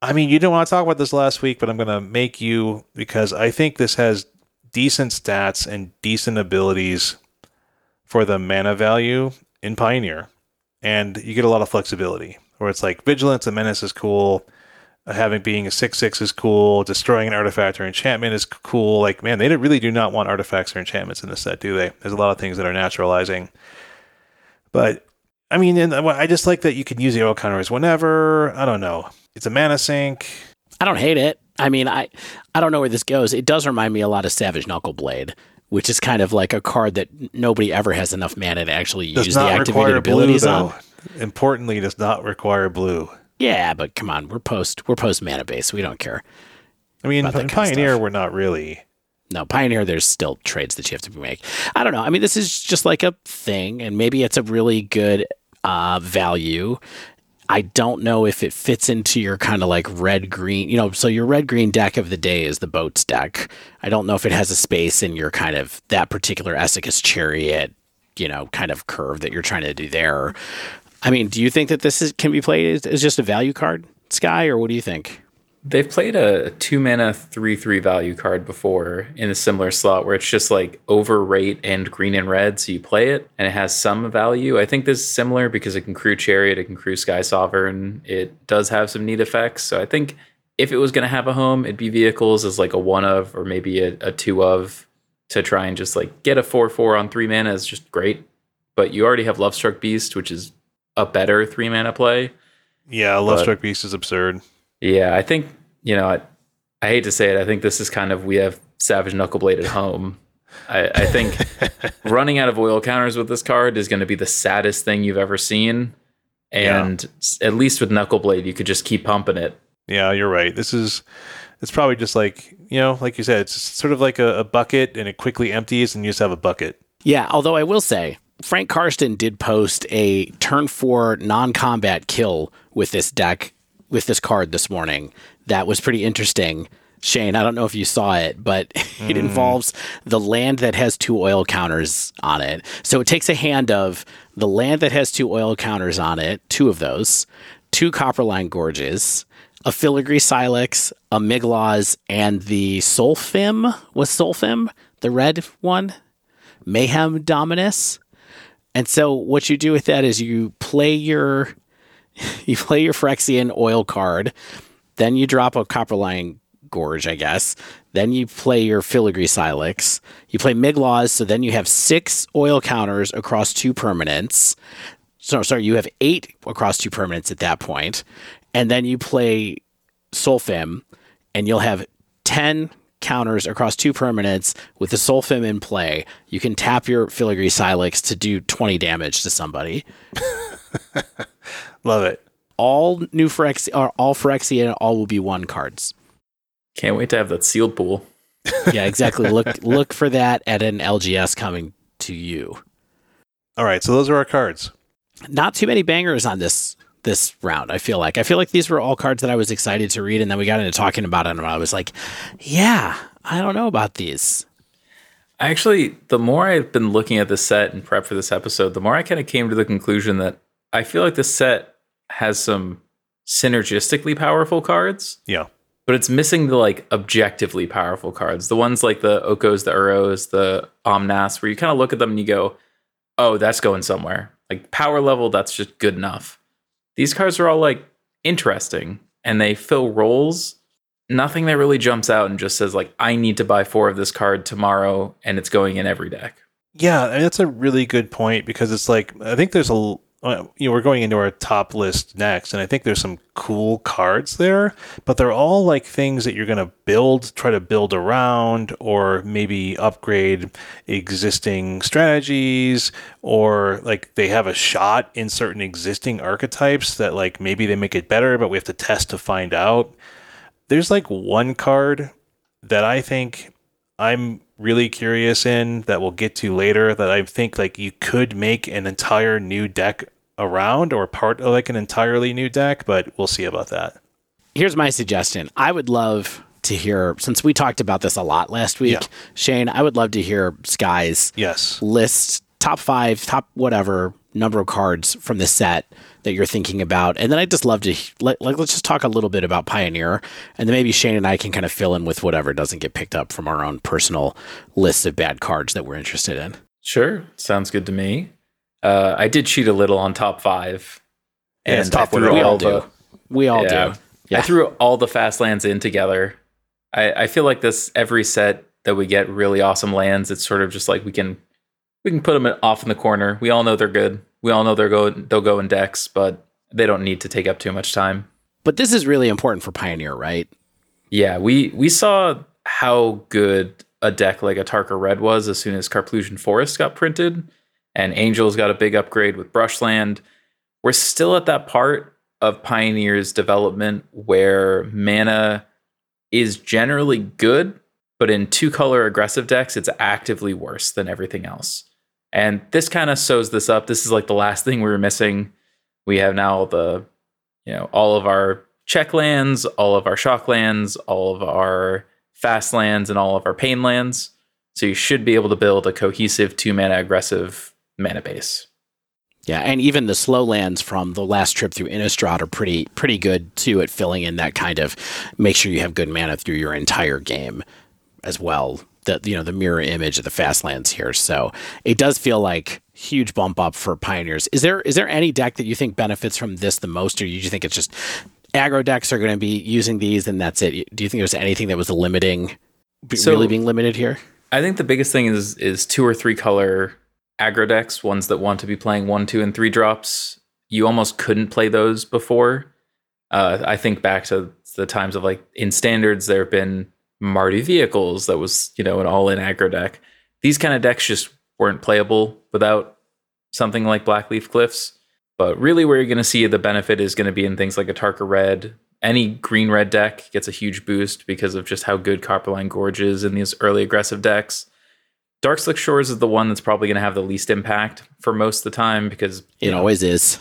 I mean, you didn't want to talk about this last week, but I'm going to make you because I think this has decent stats and decent abilities for the mana value in Pioneer. And you get a lot of flexibility where it's like Vigilance and Menace is cool. uh, Having being a 6 6 is cool. Destroying an artifact or enchantment is cool. Like, man, they really do not want artifacts or enchantments in this set, do they? There's a lot of things that are naturalizing. But, I mean, and I just like that you can use the oil counters whenever. I don't know. It's a mana sink. I don't hate it. I mean, I I don't know where this goes. It does remind me a lot of Savage Knuckleblade, which is kind of like a card that nobody ever has enough mana to actually Does use the activated require blue, abilities though. on. Importantly, does not require blue. Yeah, but come on, we're post we're post mana base. We don't care. I mean, in Pioneer, we're not really. No, Pioneer, there's still trades that you have to make. I don't know. I mean, this is just like a thing, and maybe it's a really good uh, value. I don't know if it fits into your kind of like red green, you know. So your red green deck of the day is the boats deck. I don't know if it has a space in your kind of that particular Esika's Chariot, you know, kind of curve that you're trying to do there. I mean, do you think that this is can be played as, as just a value card, Sky, or what do you think? They've played a two mana three three value card before in a similar slot where it's just like overrate and green and red, so you play it and it has some value. I think this is similar because it can crew chariot, it can crew sky sovereign. It does have some neat effects. So I think if it was going to have a home, it'd be vehicles as like a one of or maybe a, a two of to try and just like get a four four on three mana is just great. But you already have Lovestruck Beast, which is a better three mana play. Yeah, Love But- Struck Beast is absurd. Yeah, I think you know. I, I hate to say it. I think this is kind of we have Savage Knuckleblade at home. I, I think running out of oil counters with this card is going to be the saddest thing you've ever seen. And s- at least with Knuckleblade, you could just keep pumping it. Yeah, you're right. This is it's probably just like you know, like you said, it's sort of like a, a bucket, and it quickly empties, and you just have a bucket. Yeah, although I will say, Frank Karsten did post a turn four non combat kill with this deck, with this card this morning. That was pretty interesting. Shane, I don't know if you saw it, but it hmm. involves the land that has two oil counters on it. So it takes a hand of the land that has two oil counters on it, two of those, two Copperline Gorges, a Filigree Sylex, a Migloz, and the Solphim. Was Solphim the red one? Mayhem Dominus. And so what you do with that is you play your you play your Phyrexian oil card, then you drop a Copperline Gorge, I guess. Then you play your Filigree Sylex. You play Migloz, so then you have six oil counters across two permanents. So sorry, you have eight across two permanents at that point. And then you play Solphim, and you'll have 10 counters across two permanents with the Solphim in play. You can tap your Filigree Sylex to do 20 damage to somebody. Love it. All new Phyrexian, or uh, all Phyrexian, all will be one cards. Can't wait to have that sealed pool. Yeah, exactly. look look for that at an LGS coming to you. All right, so those are our cards. Not too many bangers on this this round. I feel like I feel like these were all cards that I was excited to read, and then we got into talking about it, and I was like, "Yeah, I don't know about these." Actually, the more I've been looking at the set and prep for this episode, the more I kind of came to the conclusion that I feel like the set has some synergistically powerful cards, Yeah. but it's missing the like objectively powerful cards. The ones like the Okos, the Uros, the Omnas, where you kind of look at them and you go, oh, that's going somewhere. Like power level, that's just good enough. These cards are all like interesting and they fill roles. Nothing that really jumps out and just says, like, I need to buy four of this card tomorrow and it's going in every deck. Yeah, I mean, that's a really good point because it's like I think there's a Uh, you know we're going into our top list next, and I think there's some cool cards there, but they're all like things that you're going to build, try to build around, or maybe upgrade existing strategies, or like they have a shot in certain existing archetypes that like maybe they make it better, but we have to test to find out. There's like one card that I think I'm really curious in that we'll get to later that I think like you could make an entire new deck around or part of like an entirely new deck, but we'll see about that. Here's my suggestion. I would love to hear since we talked about this a lot last week, Yeah. Shane. I would love to hear Sky's Yes. list top five, top whatever number of cards from the set that you're thinking about, and then I'd just love to let, like let's just talk a little bit about Pioneer, and then maybe Shane and I can kind of fill in with whatever doesn't get picked up from our own personal list of bad cards that we're interested in. Sure, sounds good to me. Uh, I did cheat a little on top five, Yeah, and top I threw. We all all do. the We all Yeah. do. Yeah. I threw all the fast lands in together. I, I feel like this every set that we get really awesome lands. It's sort of just like we can we can put them off in the corner. We all know they're good. We all know they're go they'll go in decks, but they don't need to take up too much time. But this is really important for Pioneer, right? Yeah, we we saw how good a deck like Atarka Red was as soon as Karplusan Forest got printed, and Angels got a big upgrade with Brushland. We're still at that part of Pioneer's development where mana is generally good, but in two color aggressive decks, it's actively worse than everything else. And this kind of sews this up. This is like the last thing we were missing. We have now the, you know, all of our check lands, all of our shock lands, all of our fast lands, and all of our pain lands. So you should be able to build a cohesive two mana aggressive mana base. Yeah, and even the slow lands from the last trip through Innistrad are pretty pretty good too at filling in that kind of make sure you have good mana through your entire game as well. The you know the mirror image of the fast lands here, so it does feel like huge bump up for pioneers. Is there is there any deck that you think benefits from this the most, or do you think it's just aggro decks are going to be using these and that's it? Do you think there's anything that was limiting, So- really being limited here? I think the biggest thing is is two or three color aggro decks, ones that want to be playing one, two, and three drops. You almost couldn't play those before. Uh, I think back to the times of like in standards, there have been Mardu vehicles that was you know an all in aggro deck. These kind of decks just weren't playable without something like Blackleaf Cliffs. But really, where you're going to see the benefit is going to be in things like Atarka Red. Any green red deck gets a huge boost because of just how good Copperline Gorge is in these early aggressive decks. Darkslick Shores is the one that's probably going to have the least impact for most of the time because It always is.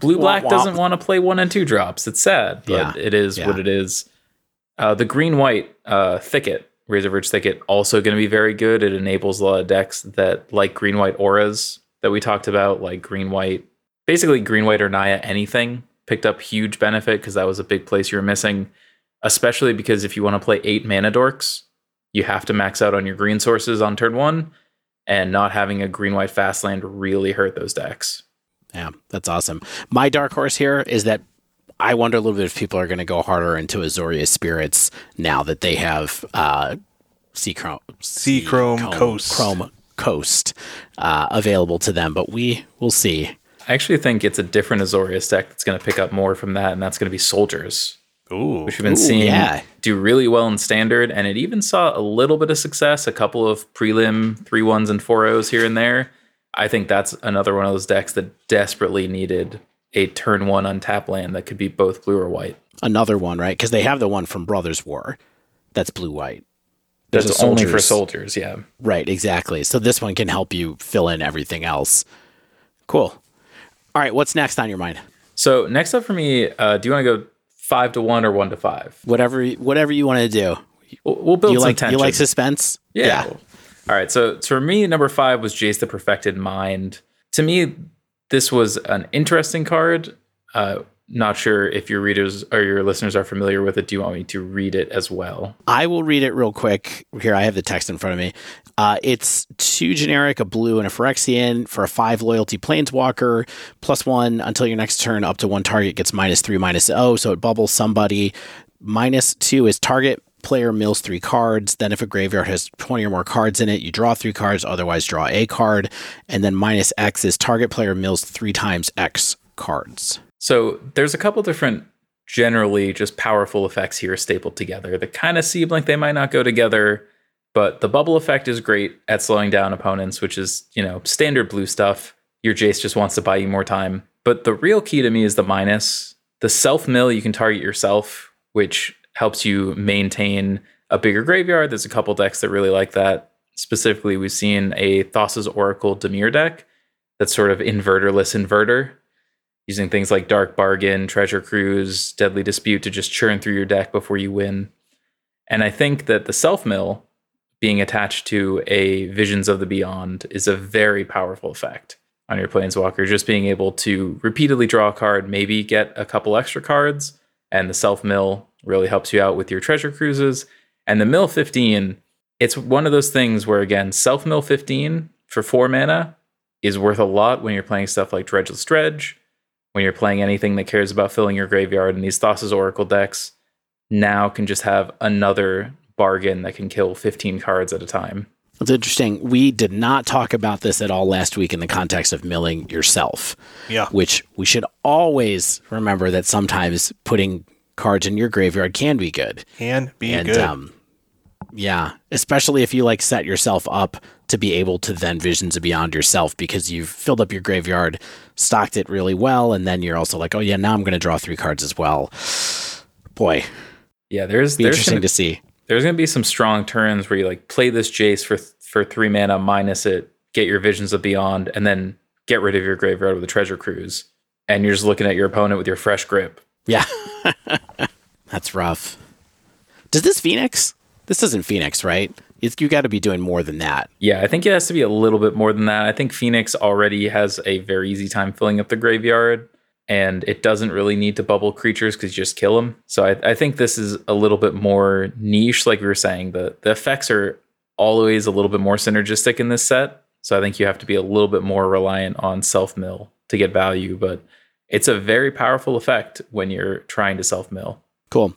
Blue Black Womp womp. doesn't want to play one and two drops. It's sad, but Yeah. it is Yeah. what it is. Uh, the green white uh, thicket, Razorverge Thicket, also going to be very good. It enables a lot of decks that like green white auras that we talked about, like green white, basically green white or Naya anything. Picked up huge benefit because that was a big place you were missing, especially because if you want to play eight mana dorks, you have to max out on your green sources on turn one, and not having a green white fast land really hurt those decks. Yeah, that's awesome. My dark horse here is that I wonder a little bit if people are going to go harder into Azorius Spirits now that they have uh, Sea Chrome, Seachrome Coast. Chrome Coast uh, available to them, but we will see. I actually think it's a different Azorius deck that's going to pick up more from that, and that's going to be Soldiers, Ooh. which we've been Ooh, seeing yeah. do really well in Standard, and it even saw a little bit of success, a couple of prelim three ones and four O's here and there. I think that's another one of those decks that desperately needed a turn one untap land that could be both blue or white. Another one, right? Because they have the one from Brothers War that's blue white. There's That's only for Soldiers. yeah. Right, exactly. So this one can help you fill in everything else. Cool. All right, what's next on your mind? So next up for me, uh, do you want to go five to one or one to five? Whatever, whatever you want to do. We'll, we'll build you some like tension. you like suspense? Yeah. All right. So, so for me, number five was Jace the Perfected Mind. To me, this was an interesting card. Uh, not sure if your readers or your listeners are familiar with it. Do you want me to read it as well? I will read it real quick. Here, I have the text in front of me. Uh, it's two generic, a blue, and a Phyrexian for a five loyalty planeswalker, plus one until your next turn. Up to one target gets minus three, minus oh, so it bubbles somebody. Minus two is target player mills three cards. Then, if a graveyard has 20 or more cards in it, you draw three cards, otherwise, draw a card. And then minus X is target player mills three times X cards. So there's a couple different generally just powerful effects here stapled together that kind of seem like they might not go together. But the bubble effect is great at slowing down opponents, which is, you know, standard blue stuff. Your Jace just wants to buy you more time. But the real key to me is the minus. The self mill, you can target yourself, which helps you maintain a bigger graveyard. There's a couple decks that really like that. Specifically, we've seen a Thassa's Oracle Dimir deck that's sort of inverterless inverter, using things like Dark Bargain, Treasure Cruise, Deadly Dispute to just churn through your deck before you win. And I think that the self mill being attached to a Visions of the Beyond is a very powerful effect on your Planeswalker. Just being able to repeatedly draw a card, maybe get a couple extra cards, and the self mill really helps you out with your treasure cruises. And the mill 15, it's one of those things where, again, self mill 15 for four mana is worth a lot when you're playing stuff like Dredgeless Dredge, when you're playing anything that cares about filling your graveyard. And these Thassa's Oracle decks now can just have another bargain that can kill 15 cards at a time. It's interesting. We did not talk about this at all last week in the context of milling yourself. Yeah. Which we should always remember that sometimes putting cards in your graveyard can be good. Can be and good. um yeah, especially if you like set yourself up to be able to then visions of beyond yourself because you've filled up your graveyard, stocked it really well, and then you're also like, oh yeah, now I'm going to draw three cards as well. Boy, Yeah, there's be there's interesting gonna, to see. there's gonna be some strong turns where you like play this Jace for for three mana, minus it, get your Visions of Beyond, and then get rid of your graveyard with a Treasure Cruise, and you're just looking at your opponent with your fresh grip. Yeah, that's rough. Does this Phoenix? This isn't Phoenix, right? It's, you got to be doing more than that. Yeah, I think it has to be a little bit more than that. I think Phoenix already has a very easy time filling up the graveyard, and it doesn't really need to bubble creatures because you just kill them. So I, I think this is a little bit more niche, like we were saying. The the effects are always a little bit more synergistic in this set. So I think you have to be a little bit more reliant on self mill to get value, but it's a very powerful effect when you're trying to self mill. Cool.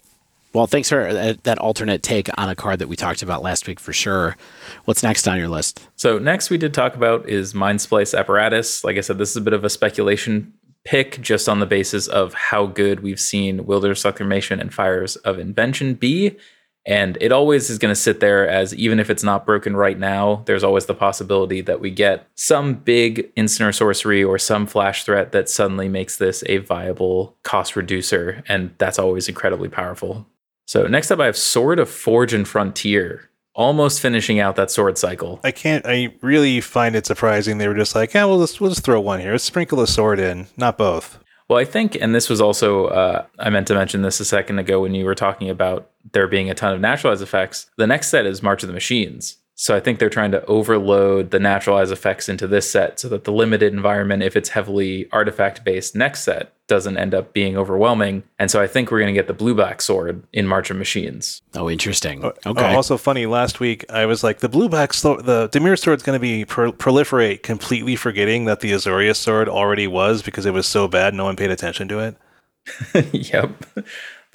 Well, thanks for that, that alternate take on a card that we talked about last week for sure. What's next on your list? So next we did talk about is Mindsplice Apparatus. Like I said, this is a bit of a speculation pick just on the basis of how good we've seen Wilderness Reclamation and Fires of Invention be. And it always is going to sit there as even if it's not broken right now, there's always the possibility that we get some big instant or sorcery or some flash threat that suddenly makes this a viable cost reducer. And that's always incredibly powerful. So next up, I have Sword of Forge and Frontier, almost finishing out that sword cycle. I can't. I really find it surprising they were just like, yeah, we'll just we'll just throw one here. Let's sprinkle a sword in, not both. Well, I think, and this was also, uh, I meant to mention this a second ago when you were talking about there being a ton of naturalized effects. The next set is March of the Machines. So I think they're trying to overload the naturalized effects into this set so that the limited environment, if it's heavily artifact based next set, doesn't end up being overwhelming. And so I think we're going to get the blue black sword in March of Machines. Oh, interesting. Uh, Okay. also funny. Last week I was like, the blue black sword, the Dimir sword's going to be pro- proliferate, completely forgetting that the Azorius sword already was because it was so bad, no one paid attention to it. yep.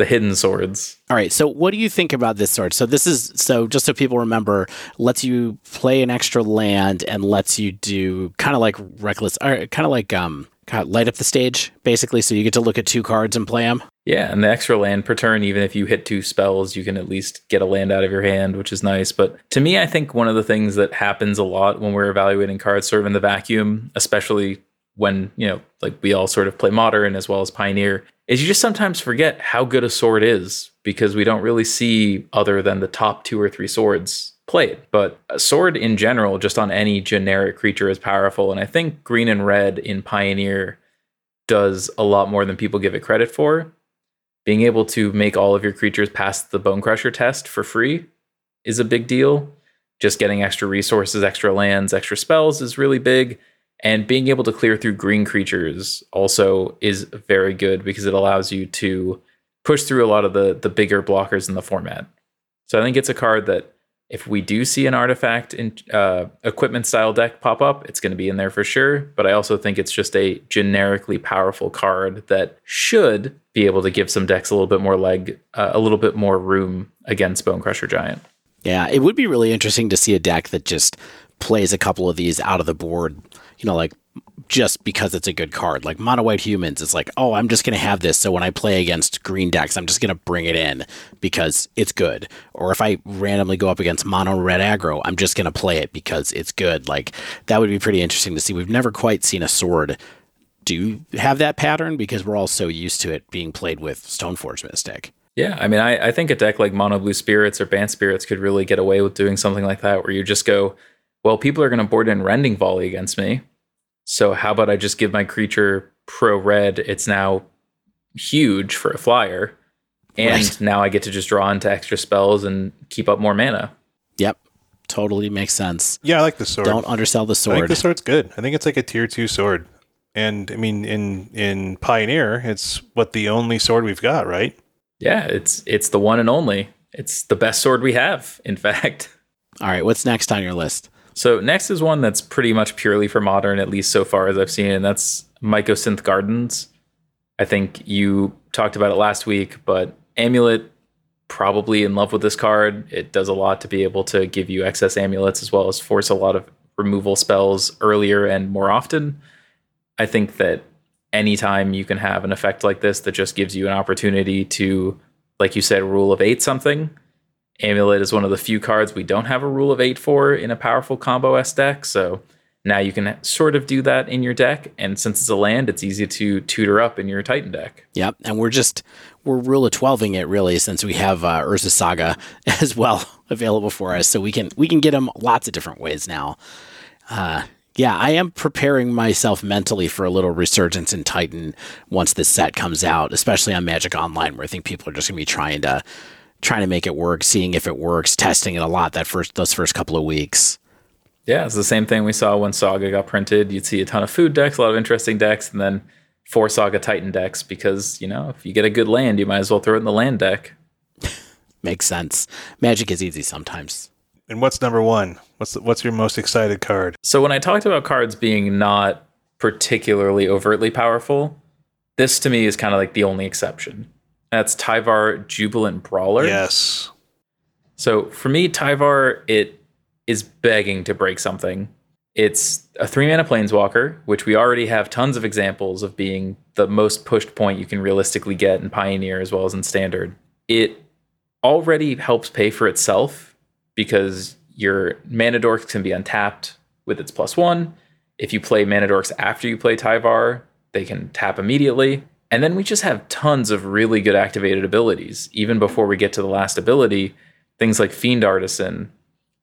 The hidden swords. All right. So, what do you think about this sword? So, this is so just so people remember, lets you play an extra land and lets you do kind of like reckless, or kind of like um, kind of light up the stage basically. So you get to look at two cards and play them. Yeah, and the extra land per turn, even if you hit two spells, you can at least get a land out of your hand, which is nice. But to me, I think one of the things that happens a lot when we're evaluating cards sort of in the vacuum, especially when, you know, like we all sort of play modern as well as pioneer, is you just sometimes forget how good a sword is because we don't really see other than the top two or three swords played. But a sword in general, just on any generic creature, is powerful. And I think green and red in Pioneer does a lot more than people give it credit for. Being able to make all of your creatures pass the Bonecrusher test for free is a big deal. Just getting extra resources, extra lands, extra spells is really big. And being able to clear through green creatures also is very good because it allows you to push through a lot of the the bigger blockers in the format. So I think it's a card that if we do see an artifact in uh, equipment style deck pop up, it's going to be in there for sure. But I also think it's just a generically powerful card that should be able to give some decks a little bit more leg, uh, a little bit more room against Bonecrusher Giant. Yeah, it would be really interesting to see a deck that just plays a couple of these out of the board. You know, like just because it's a good card. Like mono white humans, it's like, oh, I'm just going to have this. So when I play against green decks, I'm just going to bring it in because it's good. Or if I randomly go up against mono red aggro, I'm just going to play it because it's good. Like that would be pretty interesting to see. We've never quite seen a sword do have that pattern because we're all so used to it being played with Stoneforge Mystic. Yeah, I mean, I, I think a deck like Mono Blue Spirits or Bant Spirits could really get away with doing something like that, where you just go, well, people are going to board in Rending Volley against me. So how about I just give my creature pro red? It's now huge for a flyer. And right. now I get to just draw into extra spells and keep up more mana. Yep. Totally makes sense. Yeah, I like the sword. Don't undersell the sword. I think the sword's good. I think it's like a tier two sword. And I mean in in Pioneer, it's what the only sword we've got, right? Yeah, it's it's the one and only. It's the best sword we have, in fact. All right, what's next on your list? So next is one that's pretty much purely for modern, at least so far as I've seen, and that's Mycosynth Gardens. I think you talked about it last week, but Amulet probably in love with this card. It does a lot to be able to give you excess amulets as well as force a lot of removal spells earlier and more often. I think that anytime you can have an effect like this that just gives you an opportunity to, like you said, rule of eight something, Amulet is one of the few cards we don't have a rule of eight for in a powerful combo S deck. So now you can sort of do that in your deck. And since it's a land, it's easy to tutor up in your Titan deck. Yep. And we're just, we're rule of 12ing it really since we have uh, Urza Saga as well available for us. So we can, we can get them lots of different ways now. Uh, yeah, I am preparing myself mentally for a little resurgence in Titan once this set comes out, especially on Magic Online, where I think people are just going to be trying to trying to make it work, seeing if it works, testing it a lot that first those first couple of weeks. Yeah, it's the same thing we saw when Saga got printed. You'd see a ton of food decks, a lot of interesting decks, and then four Saga Titan decks because, you know, if you get a good land, you might as well throw it in the land deck. Makes sense. Magic is easy sometimes. And what's number one? What's the, what's your most excited card? So when I talked about cards being not particularly overtly powerful, this to me is kind of like the only exception. That's Tyvar Jubilant Brawler. Yes. So for me, Tyvar, it is begging to break something. It's a three mana planeswalker, which we already have tons of examples of being the most pushed point you can realistically get in Pioneer as well as in Standard. It already helps pay for itself because your mana dorks can be untapped with its plus one. If you play mana dorks after you play Tyvar, they can tap immediately. And then we just have tons of really good activated abilities. Even before we get to the last ability, things like Fiend Artisan,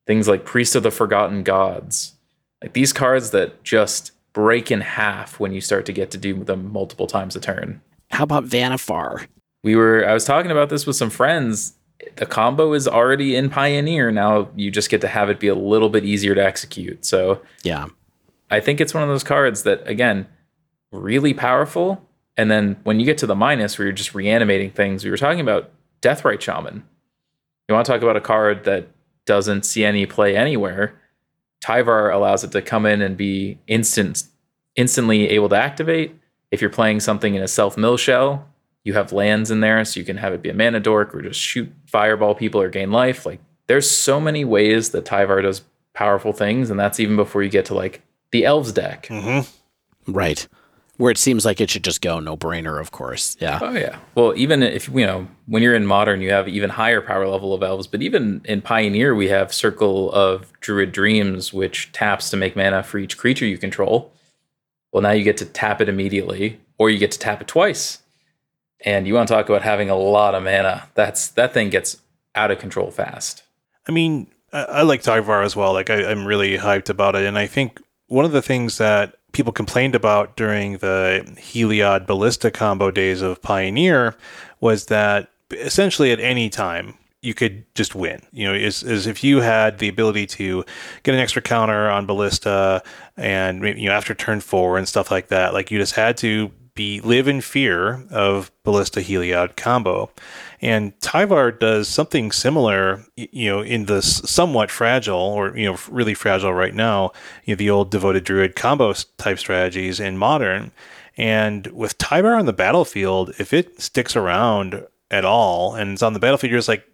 things like Priest of the Forgotten Gods. Like these cards that just break in half when you start to get to do them multiple times a turn. How about Vannifar? We were I was talking about this with some friends. The combo is already in Pioneer. Now you just get to have it be a little bit easier to execute. So Yeah. I think it's one of those cards that again, really powerful, and then when you get to the minus where you're just reanimating things, we were talking about Deathrite Shaman. You want to talk about a card that doesn't see any play anywhere. Tyvar allows it to come in and be instant instantly able to activate. If you're playing something in a self mill shell, you have lands in there, so you can have it be a mana dork or just shoot fireball people or gain life. Like there's so many ways that Tyvar does powerful things, and that's even before you get to like the elves deck. Mm-hmm. Right where it seems like it should just go no brainer, of course. Yeah. Oh yeah. Well, even if you know when you're in modern, you have even higher power level of elves. But even in Pioneer, we have Circle of Druid Dreams, which taps to make mana for each creature you control. Well, now you get to tap it immediately, or you get to tap it twice. And you want to talk about having a lot of mana? That's that thing gets out of control fast. I mean, I, I like Tyvar as well. Like I, I'm really hyped about it, and I think one of the things that people complained about during the Heliod Ballista combo days of Pioneer was that essentially at any time you could just win. You know, is, is if you had the ability to get an extra counter on Ballista and you know after turn four and stuff like that, like you just had to be live in fear of Ballista Heliod combo. And Tyvar does something similar, you know, in the somewhat fragile or, you know, really fragile right now, you know, the old devoted druid combo type strategies in modern. And with Tyvar on the battlefield, if it sticks around at all and it's on the battlefield, you're just like,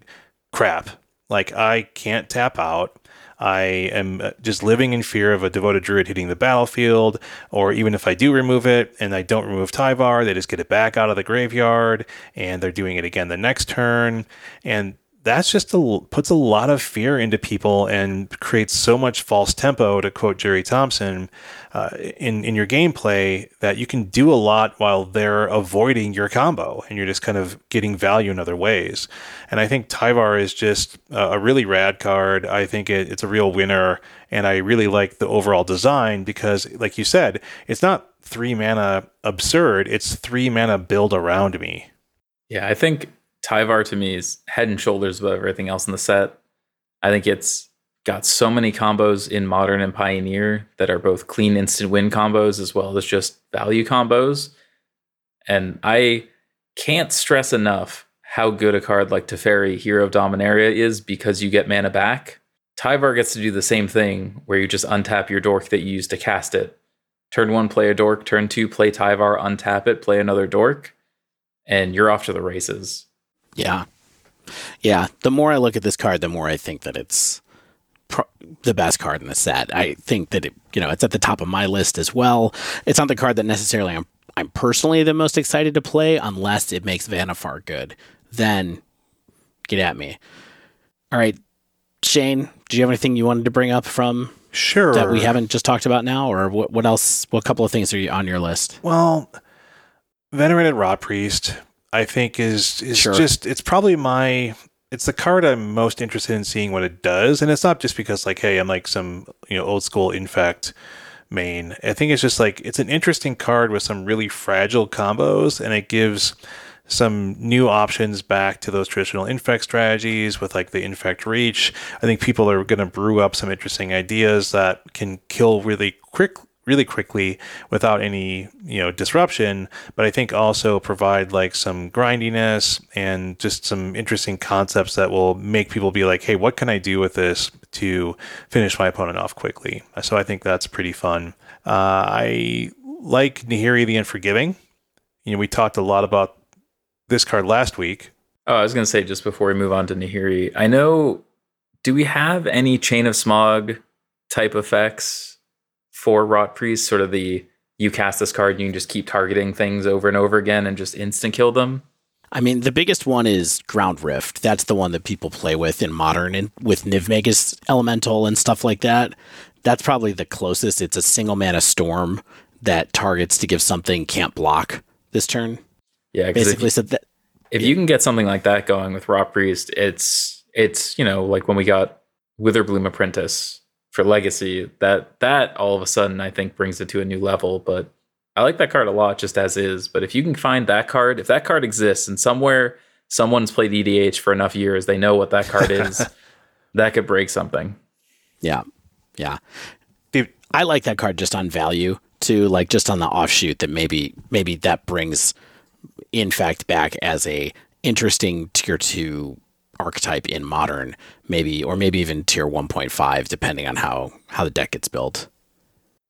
crap. Like, I can't tap out. I am uh, just living in fear of a devoted druid hitting the battlefield, or even if I do remove it and I don't remove Tyvar, they just get it back out of the graveyard and they're doing it again the next turn. And that's just a, puts a lot of fear into people and creates so much false tempo, to quote Jerry Thompson, uh, in in your gameplay that you can do a lot while they're avoiding your combo, and you're just kind of getting value in other ways. And I think Tyvar is just a really rad card. I think it, it's a real winner, and I really like the overall design because, like you said, it's not three mana absurd; it's three mana build around me. Yeah, I think Tyvar to me is head and shoulders above everything else in the set. I think it's got so many combos in Modern and Pioneer that are both clean instant win combos as well as just value combos. And I can't stress enough how good a card like Teferi, Hero of Dominaria, is because you get mana back. Tyvar gets to do the same thing where you just untap your dork that you used to cast it. Turn one, play a dork. Turn two, play Tyvar, untap it, play another dork, and you're off to the races. Yeah. Yeah. The more I look at this card, the more I think that it's pro- the best card in the set. I think that it, you know, it's at the top of my list as well. It's not the card that necessarily I'm I'm personally the most excited to play unless it makes Vannifar good. Then get at me. All right. Shane, do you have anything you wanted to bring up from sure that we haven't just talked about now, or what? What else? What couple of things are you on your list? Well, venerated Rotpriest I think is is sure. just it's probably my it's the card I'm most interested in seeing what it does, and it's not just because like hey I'm like some you know old school infect main. I think it's just like it's an interesting card with some really fragile combos, and it gives some new options back to those traditional infect strategies with like the infect reach. I think people are going to brew up some interesting ideas that can kill really quick really quickly without any you know disruption but i think also provide like some grindiness and just some interesting concepts that will make people be like hey what can i do with this to finish my opponent off quickly? So i think that's pretty fun. Uh, i like nahiri the unforgiving. You know we talked a lot about this card last week. Oh i was going to say just before we move on to nahiri i know do we have any chain of smog type effects for Rot Priest, sort of the you cast this card, you can just keep targeting things over and over again and just instant kill them. I mean, the biggest one is Ground Rift. That's the one that people play with in modern and with Niv Magus Elemental and stuff like that. That's probably the closest. It's a single mana storm that targets to give something can't block this turn. Yeah, basically. If, so that if yeah. you can get something like that going with Rot Priest, it's it's you know like when we got Witherbloom Apprentice for legacy that that all of a sudden i think brings it to a new level but i like that card a lot just as is. But if you can find that card if that card exists and somewhere someone's played edh for enough years they know what that card is that could break something. Yeah. Yeah. Dude, i like that card just on value too like just on the offshoot that maybe maybe that brings infect back as a interesting tier 2 archetype in modern, maybe or maybe even tier 1.5, depending on how how the deck gets built.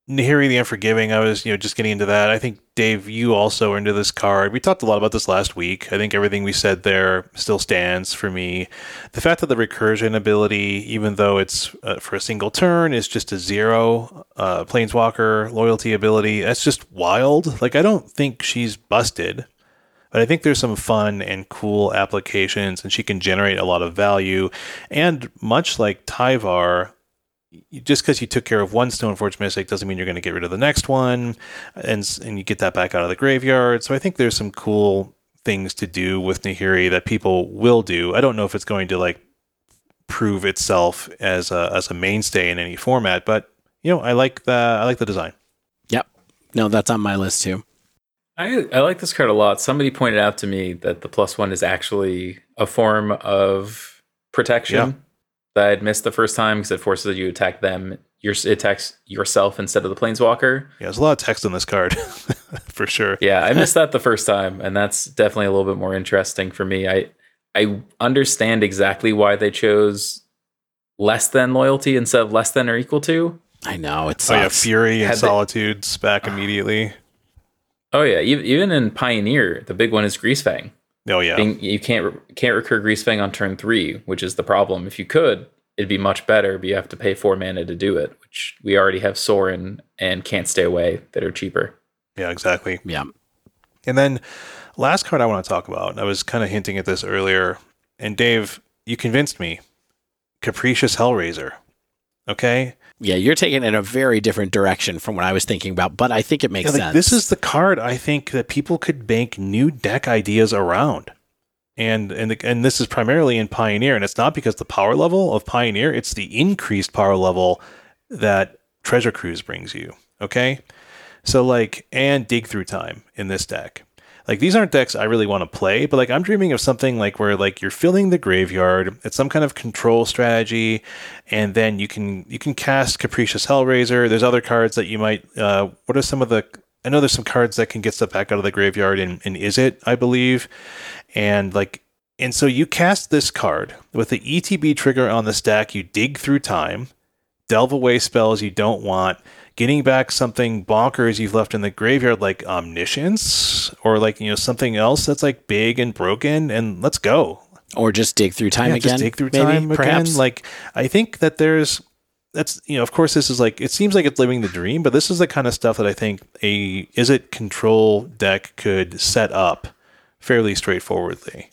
Nahiri the Unforgiving, I was, you know, just getting into that. I think Dave, you also are into this card. We talked a lot about this last week. I think everything we said there still stands for me. The fact that the recursion ability, even though it's uh, for a single turn, is just a zero uh, planeswalker loyalty ability. That's just wild. Like I don't think she's busted. But I think there's some fun and cool applications, and she can generate a lot of value. And much like Tyvar, just because you took care of one Stoneforge Mystic doesn't mean you're going to get rid of the next one, and and you get that back out of the graveyard. So I think there's some cool things to do with Nahiri that people will do. I don't know if it's going to like prove itself as a as a mainstay in any format, but you know I like the I like the design. Yep, No, that's on my list too. I, I like this card a lot. Somebody pointed out to me that the plus one is actually a form of protection Yeah. that I'd missed the first time because it forces you to attack them. Your, it attacks yourself instead of the planeswalker. Yeah, there's a lot of text on this card, for sure. Yeah, I missed that the first time, and that's definitely a little bit more interesting for me. I I understand exactly why they chose less than loyalty instead of less than or equal to. I know it's Oh yeah. Fury and Had they- Solitudes back immediately. Oh yeah, even, even in Pioneer, the big one is Greasefang. Oh yeah, Being, you can't re- can't recur Greasefang on turn three, which is the problem. If you could, it'd be much better, but you have to pay four mana to do it, which we already have Sorin and Can't Stay Away that are cheaper. yeah, exactly. yeah. And then last card I want to talk about, I was kind of hinting at this earlier, and Dave, you convinced me. Capricious Hellraiser. Okay? Yeah, you're taking it in a very different direction from what I was thinking about, but I think it makes Yeah, like, sense. this is the card I think that people could bank new deck ideas around. And and the, and this is primarily in Pioneer, and it's not because the power level of Pioneer, it's the increased power level that Treasure Cruise brings you. Okay? So like and dig through time in this deck. Like these aren't decks I really want to play, but like I'm dreaming of something like where like you're filling the graveyard, it's some kind of control strategy, and then you can you can cast Capricious Hellraiser. There's other cards that you might uh what are some of the I know there's some cards that can get stuff back out of the graveyard in, in Izzet, I believe. And like and so you cast this card with the ETB trigger on the stack, you dig through time, delve away spells you don't want, getting back something bonkers you've left in the graveyard like omniscience or like you know something else that's like big and broken and let's go or just dig through time yeah, again. just dig through maybe, time perhaps. again like i think that there's that's you know of course this is like it seems like it's living the dream but this is the kind of stuff that i think a Izzet control deck could set up fairly straightforwardly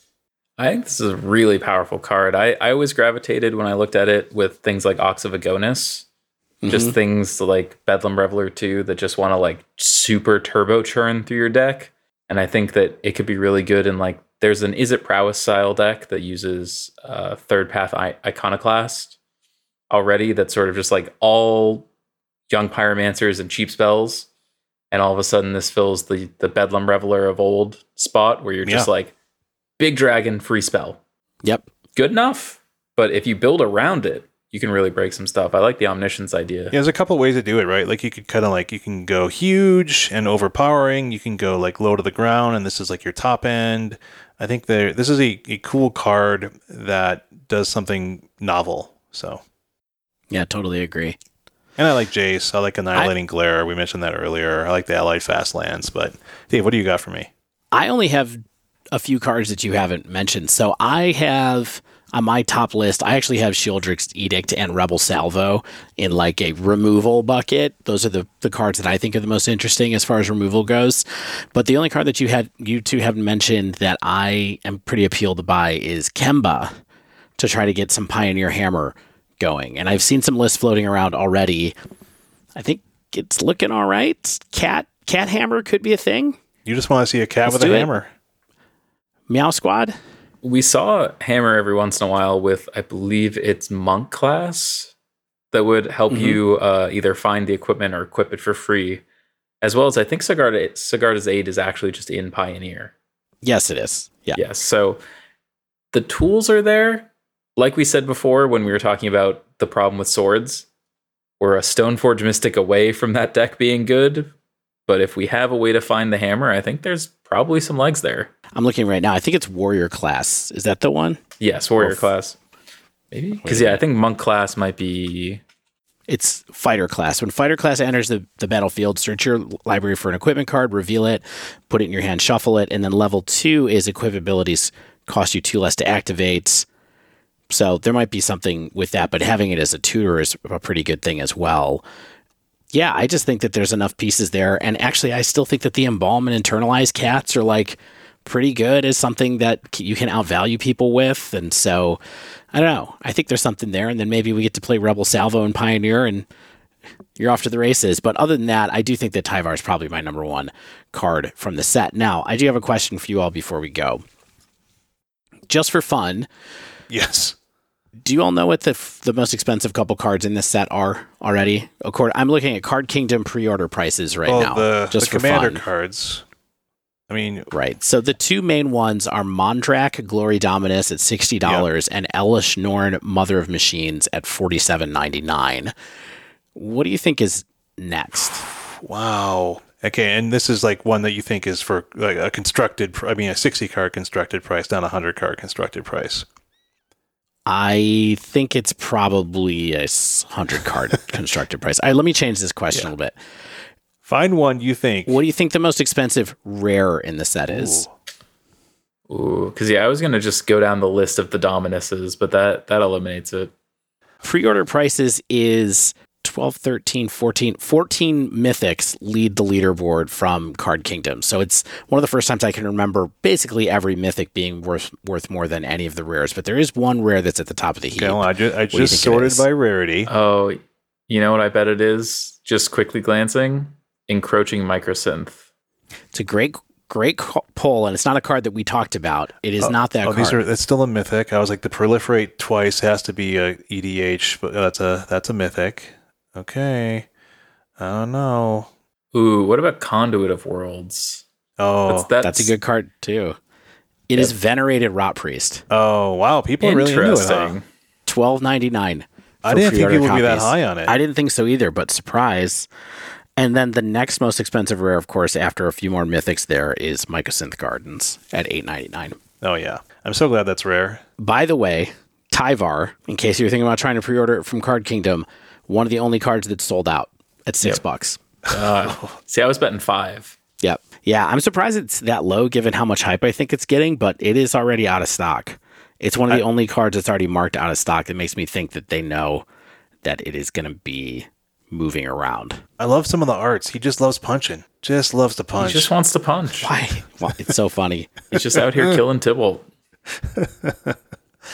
I think this is a really powerful card. I, I always gravitated when I looked at it with things like Ox of Agonas, just things like Bedlam Reveler 2 that just want to like super turbo churn through your deck. And I think that it could be really good in like there's an Izzet Prowess style deck that uses uh, Third Path I- Iconoclast already that's sort of just like all young pyromancers and cheap spells. And all of a sudden this fills the the Bedlam Reveler of old spot where you're just Yeah. like big dragon free spell Yep. good enough. But if you build around it, you can really break some stuff. I like the omniscience idea. Yeah, there's a couple ways to do it, right? Like you could kind of like you can go huge and overpowering. You can go like low to the ground, and this is like your top end. I think there this is a, a cool card that does something novel. So, Yeah, totally agree. and I like Jace. I like Annihilating Glare. We mentioned that earlier. I like the Allied Fast Lands. But Dave, what do you got for me? I only have a few cards that you haven't mentioned. So I have on my top list, I actually have Sheoldred's Edict and Rebel Salvo in like a removal bucket. Those are the, the cards that I think are the most interesting as far as removal goes. But the only card that you had you two haven't mentioned that I am pretty appealed by is Kemba to try to get some Pioneer Hammer going. And I've seen some lists floating around already. I think it's looking all right. Cat Cat Hammer could be a thing. You just want to see a cat Let's with a do it. hammer. Meow Squad. We saw Hammer every once in a while with, I believe it's Monk class that would help Mhm. you uh, either find the equipment or equip it for free. As well as I think Sigarda, Sigarda's Aid is actually just in Pioneer. Yes, it is. Yeah. Yes. So the tools are there. Like we said before when we were talking about the problem with swords, we're a Stoneforge Mystic away from that deck being good. But if we have a way to find the hammer, I think there's probably some legs there. I'm looking right now. I think it's Warrior class. Is that the one? Yes, warrior Oof. class. Maybe because yeah, I think monk class might be. It's fighter class. When fighter class enters the, the battlefield, search your library for an equipment card, reveal it, put it in your hand, shuffle it, and then level two is equip abilities cost you two less to activate. So there might be something with that, but having it as a tutor is a pretty good thing as well. Yeah, I just think that there's enough pieces there. And actually, I still think that the embalm and eternalize cats are like pretty good as something that you can outvalue people with. And so I don't know. I think there's something there. And then maybe we get to play Rebel Salvo and Pioneer and you're off to the races. But other than that, I do think that Tyvar is probably my number one card from the set. Now, I do have a question for you all before we go. Just for fun, Yes. Do you all know what the f- the most expensive couple cards in this set are already? According, I'm looking at Card Kingdom pre-order prices right well, now, the, just the for commander fun. cards. I mean, Right. So the two main ones are Mondrak Glory Dominus at sixty dollars and Elesh Norn Mother of Machines at forty seven ninety nine. What do you think is next? wow. Okay, and this is like one that you think is for like a constructed. I mean, a sixty card constructed price, not a hundred card constructed price. I think it's probably a hundred card constructed price. All right, let me change this question a little bit. Find one you think. What do you think the most expensive rare in the set is? Ooh. Ooh, because yeah, I was gonna just go down the list of the Dominuses, but that that eliminates it. Pre-order prices is 12, 13, 14, 14 mythics lead the leaderboard from Card Kingdom. So it's one of the first times I can remember basically every mythic being worth worth more than any of the rares, but there is one rare that's at the top of the heap. Okay, well, I just, I just sorted by rarity. Oh, you know what I bet it is? Just quickly glancing, encroaching microsynth. It's a great great pull and it's not a card that we talked about. It is oh, not that oh, card. these are that's still a mythic. I was like the proliferate twice has to be a EDH, but uh, that's a that's a mythic. Okay, I don't know. Ooh, what about Conduit of Worlds? Oh, That's, that's, That's a good card too. It is Venerated Rotpriest. oh wow, people are really into it. Huh? Twelve ninety nine. I didn't think it would be that high on it. I didn't think so either, but surprise. And then the next most expensive rare, of course, after a few more mythics, there is Mycosynth Gardens at eight ninety nine. oh yeah, I'm so glad that's rare. By the way, Tyvar, in case you're thinking about trying to pre-order it from Card Kingdom, one of the only cards that sold out at six Yep. bucks. Uh, see, I was betting five. Yep. Yeah, I'm surprised it's that low given how much hype I think it's getting, but it is already out of stock. It's one of the only cards that's already marked out of stock that makes me think that they know that it is going to be moving around. I love some of the arts. He just loves punching. Just loves to punch. He just wants to punch. Why? Well, it's so funny. He's just out here killing Tibalt.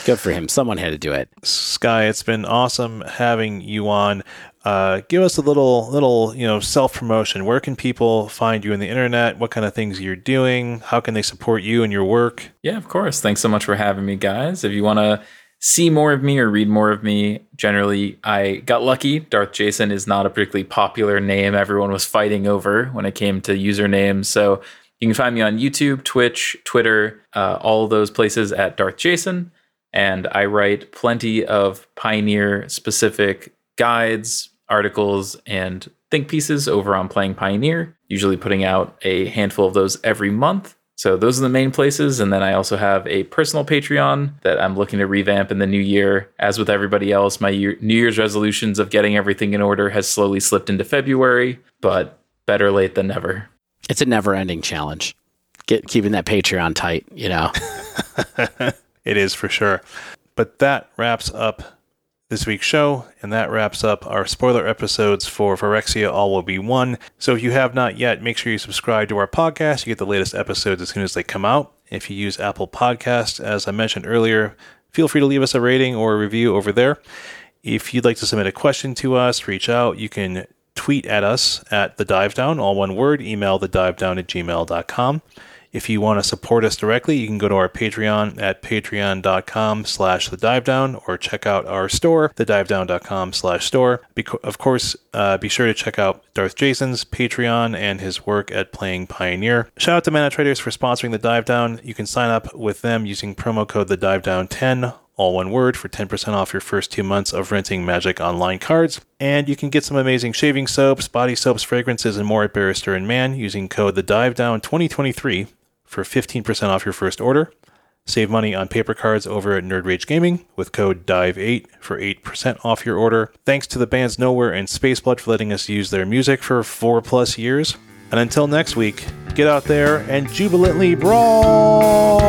Good for him. Someone had to do it. Sky, it's been awesome having you on. Uh, give us a little, little, you know, self promotion. Where can people find you on the internet? What kind of things you're doing? How can they support you and your work? Yeah, of course. Thanks so much for having me, guys. If you want to see more of me or read more of me, generally, I got lucky. DarthJacen is not a particularly popular name everyone was fighting over when it came to usernames. So you can find me on YouTube, Twitch, Twitter, uh, all those places at DarthJacen. And I write plenty of Pioneer specific guides, articles, and think pieces over on Playing Pioneer, usually putting out a handful of those every month. So those are the main places. And then I also have a personal Patreon that I'm looking to revamp in the new year. As with everybody else, my year, New Year's resolutions of getting everything in order has slowly slipped into February, but better late than never. It's a never-ending challenge. Get keeping that Patreon tight, you know. It is for sure. But that wraps up this week's show, and that wraps up our spoiler episodes for Phyrexia All Will Be One. So if you have not yet, make sure you subscribe to our podcast. You get the latest episodes as soon as they come out. If you use Apple Podcast, as I mentioned earlier, feel free to leave us a rating or a review over there. If you'd like to submit a question to us, reach out. You can tweet at us at the dive down, all one word, email the dive down at gmail.com. If you want to support us directly, you can go to our Patreon at patreon.com slash the dive down or check out our store, thedivedown.com slash store. Of course, uh, be sure to check out DarthJacen's Patreon and his work at Playing Pioneer. Shout out to ManaTraders for sponsoring the dive down. You can sign up with them using promo code the dive down 10 all one word for 10% off your first two months of renting Magic Online cards. And you can get some amazing shaving soaps, body soaps, fragrances, and more at Barrister and Mann using code the Dive Down 2023 for 15% off your first order. Save money on paper cards over at Nerd Rage Gaming with code DIVE8 for 8% off your order. Thanks to the bands Nowhere and Spaceblood for letting us use their music for four plus years. And until next week, get out there and jubilantly brawl!